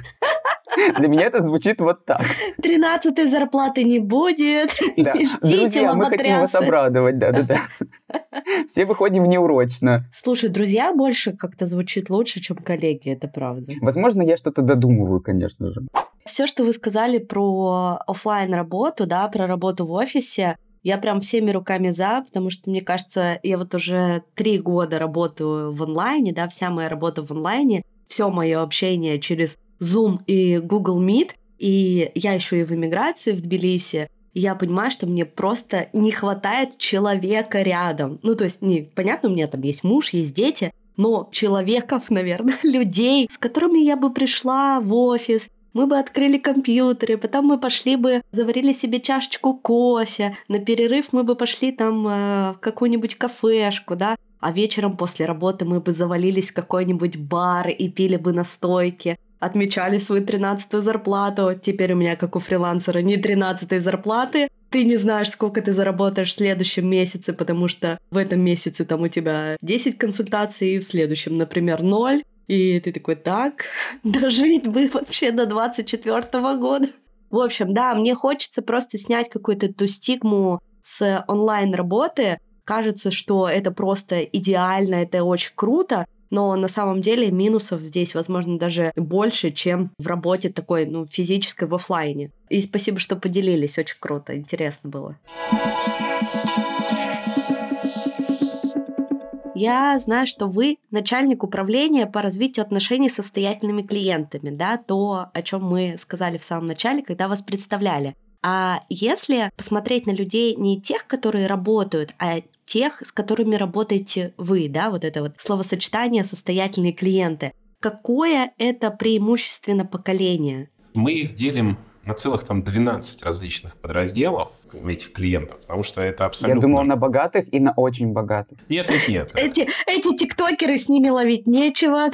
Для меня это звучит вот так. Тринадцатой зарплаты не будет. Да. Друзья, мы хотим вас обрадовать. Да-да-да. Все выходим неурочно. Слушай, друзья больше как-то звучит лучше, чем коллеги, это правда. Возможно, я что-то додумываю, конечно же. Все, что вы сказали про оффлайн работу, да, про работу в офисе, я прям всеми руками за, потому что, мне кажется, я вот уже три года работаю в онлайне, да, вся моя работа в онлайне, все мое общение через Zoom и Google Meet, и я еще и в эмиграции в Тбилиси, я понимаю, что мне просто не хватает человека рядом. Ну, то есть, не, понятно, у меня там есть муж, есть дети, но человеков, наверное, людей, с которыми я бы пришла в офис, мы бы открыли компьютеры, потом мы пошли бы, заварили себе чашечку кофе, на перерыв мы бы пошли там э, в какую-нибудь кафешку, да, а вечером после работы мы бы завалились в какой-нибудь бар и пили бы настойки, отмечали свою тринадцатую зарплату. Теперь у меня, как у фрилансера, не тринадцатой зарплаты. Ты не знаешь, сколько ты заработаешь в следующем месяце, потому что в этом месяце там у тебя 10 консультаций, в следующем, например, 0. И ты такой, так, дожить бы вообще до 24 года. В общем, да, мне хочется просто снять какую-то ту стигму с онлайн-работы. Кажется, что это просто идеально, это очень круто, но на самом деле минусов здесь, возможно, даже больше, чем в работе такой, ну, физической в оффлайне. И спасибо, что поделились, очень круто, интересно было. Я знаю, что вы начальник управления по развитию отношений с состоятельными клиентами, да, то, о чем мы сказали в самом начале, когда вас представляли. А если посмотреть на людей не тех, которые работают, а тех, с которыми работаете вы, да, вот это вот словосочетание «состоятельные клиенты», какое это преимущественно поколение? мы их делим на целых там 12 различных подразделов этих клиентов, потому что это Я абсолютно... думал на богатых и на очень богатых. Нет, нет, нет. Эти, эти тиктокеры, с ними ловить нечего.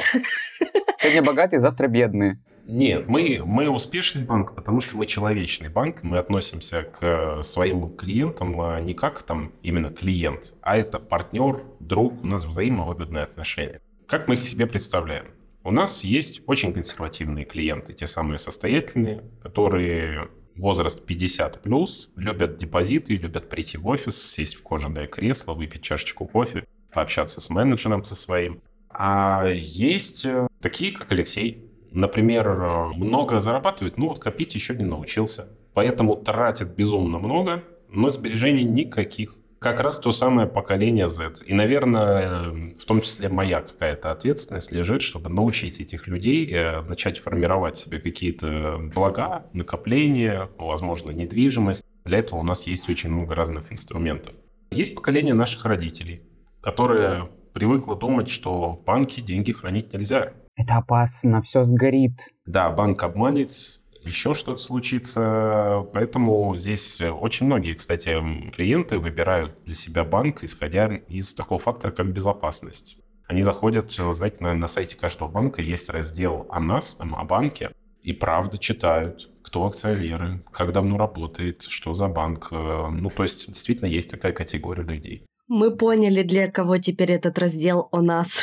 Сегодня богатые, завтра бедные. Нет, мы, мы успешный банк, потому что мы человечный банк, мы относимся к своим клиентам а, не как там именно клиент, а это партнер, друг, у нас взаимовыгодные отношения. Как мы их себе представляем? У нас есть очень консервативные клиенты, те самые состоятельные, которые возраст 50 плюс, любят депозиты, любят прийти в офис, сесть в кожаное кресло, выпить чашечку кофе, пообщаться с менеджером со своим. А есть э, такие, как Алексей, например, э, много зарабатывает, ну вот копить еще не научился. Поэтому тратит безумно много, но сбережений никаких. Как раз то самое поколение Z. И, наверное, э, в том числе моя какая-то ответственность лежит, чтобы научить этих людей э, начать формировать себе какие-то блага, накопления, возможно, недвижимость. Для этого у нас есть очень много разных инструментов. Есть поколение наших родителей, которое привыкло думать, что в банке деньги хранить нельзя. Это опасно, все сгорит. Да, банк обманет, еще что-то случится. Поэтому здесь очень многие, кстати, клиенты выбирают для себя банк, исходя из такого фактора, как безопасность. Они заходят, знаете, на, на сайте каждого банка есть раздел о нас, там, о банке, и правда читают, кто акционеры, как давно работает, что за банк. Э, ну, то есть, действительно, есть такая категория людей. Мы поняли, для кого теперь этот раздел о нас.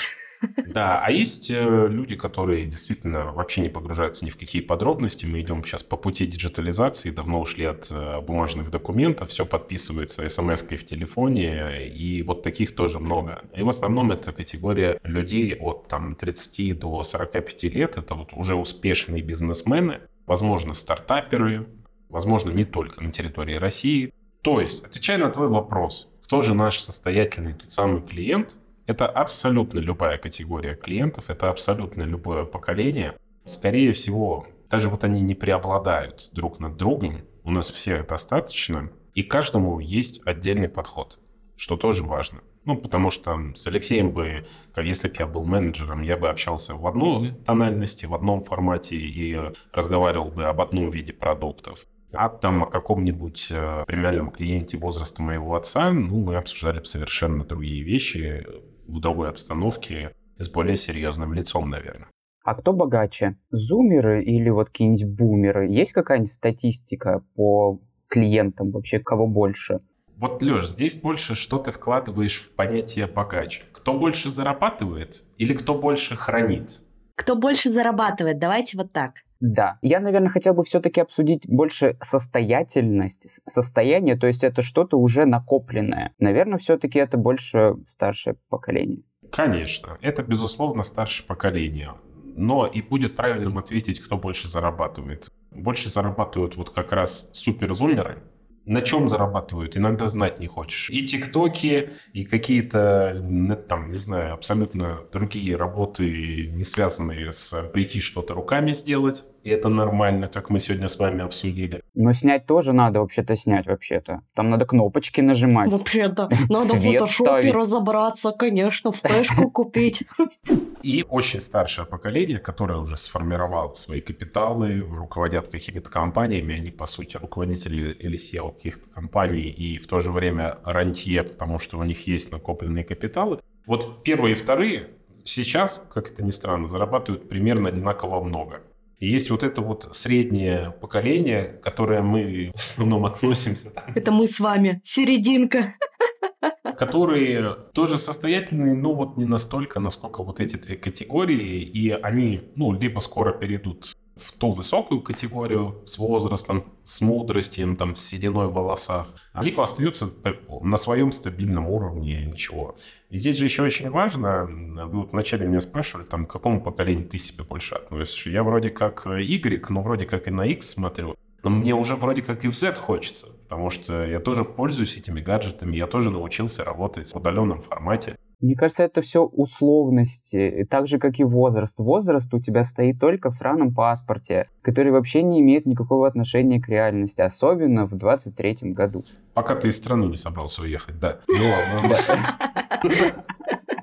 Да, а есть э, люди, которые действительно вообще не погружаются ни в какие подробности. Мы идем сейчас по пути диджитализации, давно ушли от э, бумажных документов, все подписывается смс-кой в телефоне, и вот таких тоже много. И в основном это категория людей от там, 30 до 45 лет, это вот уже успешные бизнесмены, возможно, стартаперы, возможно, не только на территории России. То есть, отвечая на твой вопрос, кто же наш состоятельный тот самый клиент – это абсолютно любая категория клиентов, это абсолютно любое поколение. Скорее всего, даже вот они не преобладают друг над другом, у нас всех достаточно, и каждому есть отдельный подход, что тоже важно. Ну, потому что с Алексеем бы, если бы я был менеджером, я бы общался в одной тональности, в одном формате и разговаривал бы об одном виде продуктов. А там о каком-нибудь э, премиальном клиенте возраста моего отца, ну, мы обсуждали бы совершенно другие вещи, в другой обстановке с более серьезным лицом, наверное. А кто богаче? Зумеры или вот какие-нибудь бумеры? Есть какая-нибудь статистика по клиентам вообще, кого больше? Вот, Леш, здесь больше что ты вкладываешь в понятие богаче. Кто больше зарабатывает или кто больше хранит? Кто больше зарабатывает, давайте вот так. Да, я, наверное, хотел бы все-таки обсудить больше состоятельность, состояние, то есть это что-то уже накопленное. Наверное, все-таки это больше старшее поколение. Конечно, это, безусловно, старшее поколение. Но и будет правильным ответить, кто больше зарабатывает. Больше зарабатывают вот как раз суперзумеры, на чем зарабатывают, иногда знать не хочешь. И тиктоки, и какие-то, там, не знаю, абсолютно другие работы, не связанные с прийти что-то руками сделать. И это нормально, как мы сегодня с вами обсудили. Но снять тоже надо вообще-то снять, вообще-то. Там надо кнопочки нажимать. Вообще-то. Надо в фотошопе разобраться, конечно, флешку купить. И очень старшее поколение, которое уже сформировало свои капиталы, руководят какими-то компаниями, они, по сути, руководители или SEO каких-то компаний и в то же время рантье, потому что у них есть накопленные капиталы. Вот первые и вторые сейчас, как это ни странно, зарабатывают примерно одинаково много. И есть вот это вот среднее поколение, которое мы в основном относимся. Это мы с вами, серединка. Которые тоже состоятельные, но вот не настолько, насколько вот эти две категории. И они, ну, либо скоро перейдут в ту высокую категорию с возрастом, с мудростью, там, с сединой в волосах, либо остаются на своем стабильном уровне, ничего. И здесь же еще очень важно, вот вначале меня спрашивали, там, к какому поколению ты себе больше относишь. Я вроде как Y, но вроде как и на X смотрю. Но мне уже вроде как и в Z хочется, потому что я тоже пользуюсь этими гаджетами, я тоже научился работать в удаленном формате. Мне кажется, это все условности, так же, как и возраст. Возраст у тебя стоит только в сраном паспорте, который вообще не имеет никакого отношения к реальности, особенно в 23-м году. Пока ты из страны не собрался уехать, да. Ну ладно.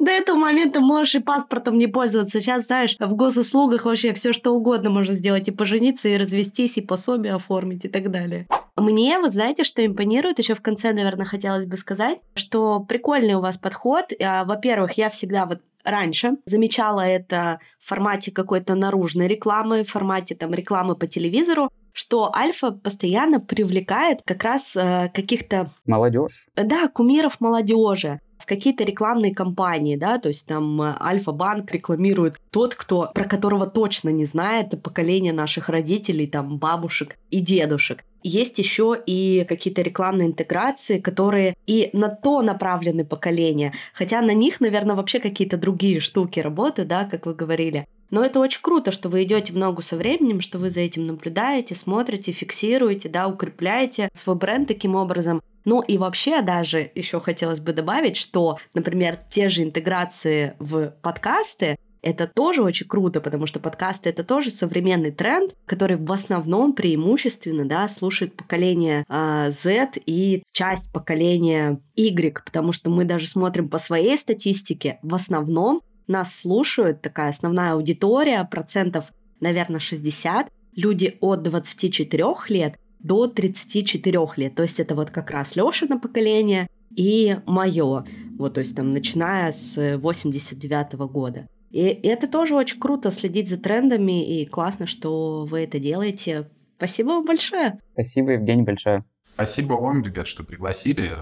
До этого момента можешь и паспортом не пользоваться. Сейчас, знаешь, в госуслугах вообще все что угодно можно сделать. И пожениться, и развестись, и пособие оформить, и так далее. Мне вот знаете, что импонирует, еще в конце, наверное, хотелось бы сказать, что прикольный у вас подход. А, во-первых, я всегда вот раньше замечала это в формате какой-то наружной рекламы, в формате там рекламы по телевизору, что Альфа постоянно привлекает как раз э, каких-то... Молодежь. Да, кумиров молодежи в какие-то рекламные кампании, да, то есть там э, Альфа-банк рекламирует тот, кто, про которого точно не знает поколение наших родителей, там, бабушек и дедушек. Есть еще и какие-то рекламные интеграции, которые и на то направлены поколение, хотя на них, наверное, вообще какие-то другие штуки работают, да, как вы говорили. Но это очень круто, что вы идете в ногу со временем, что вы за этим наблюдаете, смотрите, фиксируете, да, укрепляете свой бренд таким образом. Ну и вообще даже еще хотелось бы добавить, что, например, те же интеграции в подкасты, это тоже очень круто, потому что подкасты это тоже современный тренд, который в основном преимущественно да, слушает поколение э, Z и часть поколения Y, потому что мы даже смотрим по своей статистике, в основном нас слушают такая основная аудитория, процентов, наверное, 60, люди от 24 лет до 34 лет. То есть это вот как раз Лешина поколение и мое. Вот, то есть там начиная с 89 -го года. И это тоже очень круто следить за трендами, и классно, что вы это делаете. Спасибо вам большое. Спасибо, Евгений, большое. Спасибо вам, ребят, что пригласили.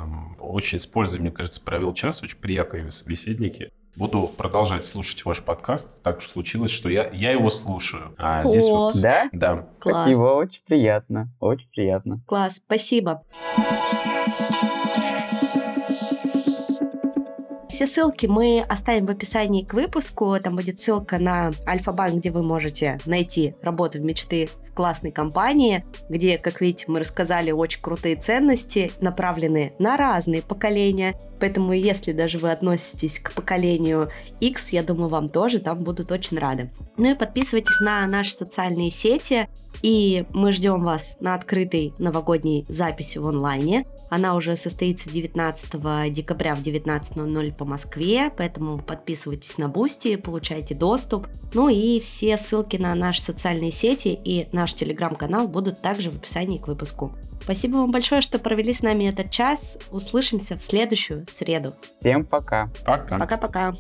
Очень с пользой, мне кажется, провел час. Очень приятные собеседники. Буду продолжать слушать ваш подкаст. Так уж случилось, что я, я его слушаю. А здесь О. вот... Да? Да. Класс. Спасибо, очень приятно. Очень приятно. Класс, спасибо. Все ссылки мы оставим в описании к выпуску. Там будет ссылка на Альфа-банк, где вы можете найти работу в мечты в классной компании, где, как видите, мы рассказали очень крутые ценности, направленные на разные поколения. Поэтому, если даже вы относитесь к поколению X, я думаю, вам тоже там будут очень рады. Ну и подписывайтесь на наши социальные сети. И мы ждем вас на открытой новогодней записи в онлайне. Она уже состоится 19 декабря в 19.00 по Москве, поэтому подписывайтесь на Бусти, получайте доступ. Ну и все ссылки на наши социальные сети и наш телеграм-канал будут также в описании к выпуску. Спасибо вам большое, что провели с нами этот час. Услышимся в следующую в среду. Всем пока. Пока. Пока-пока.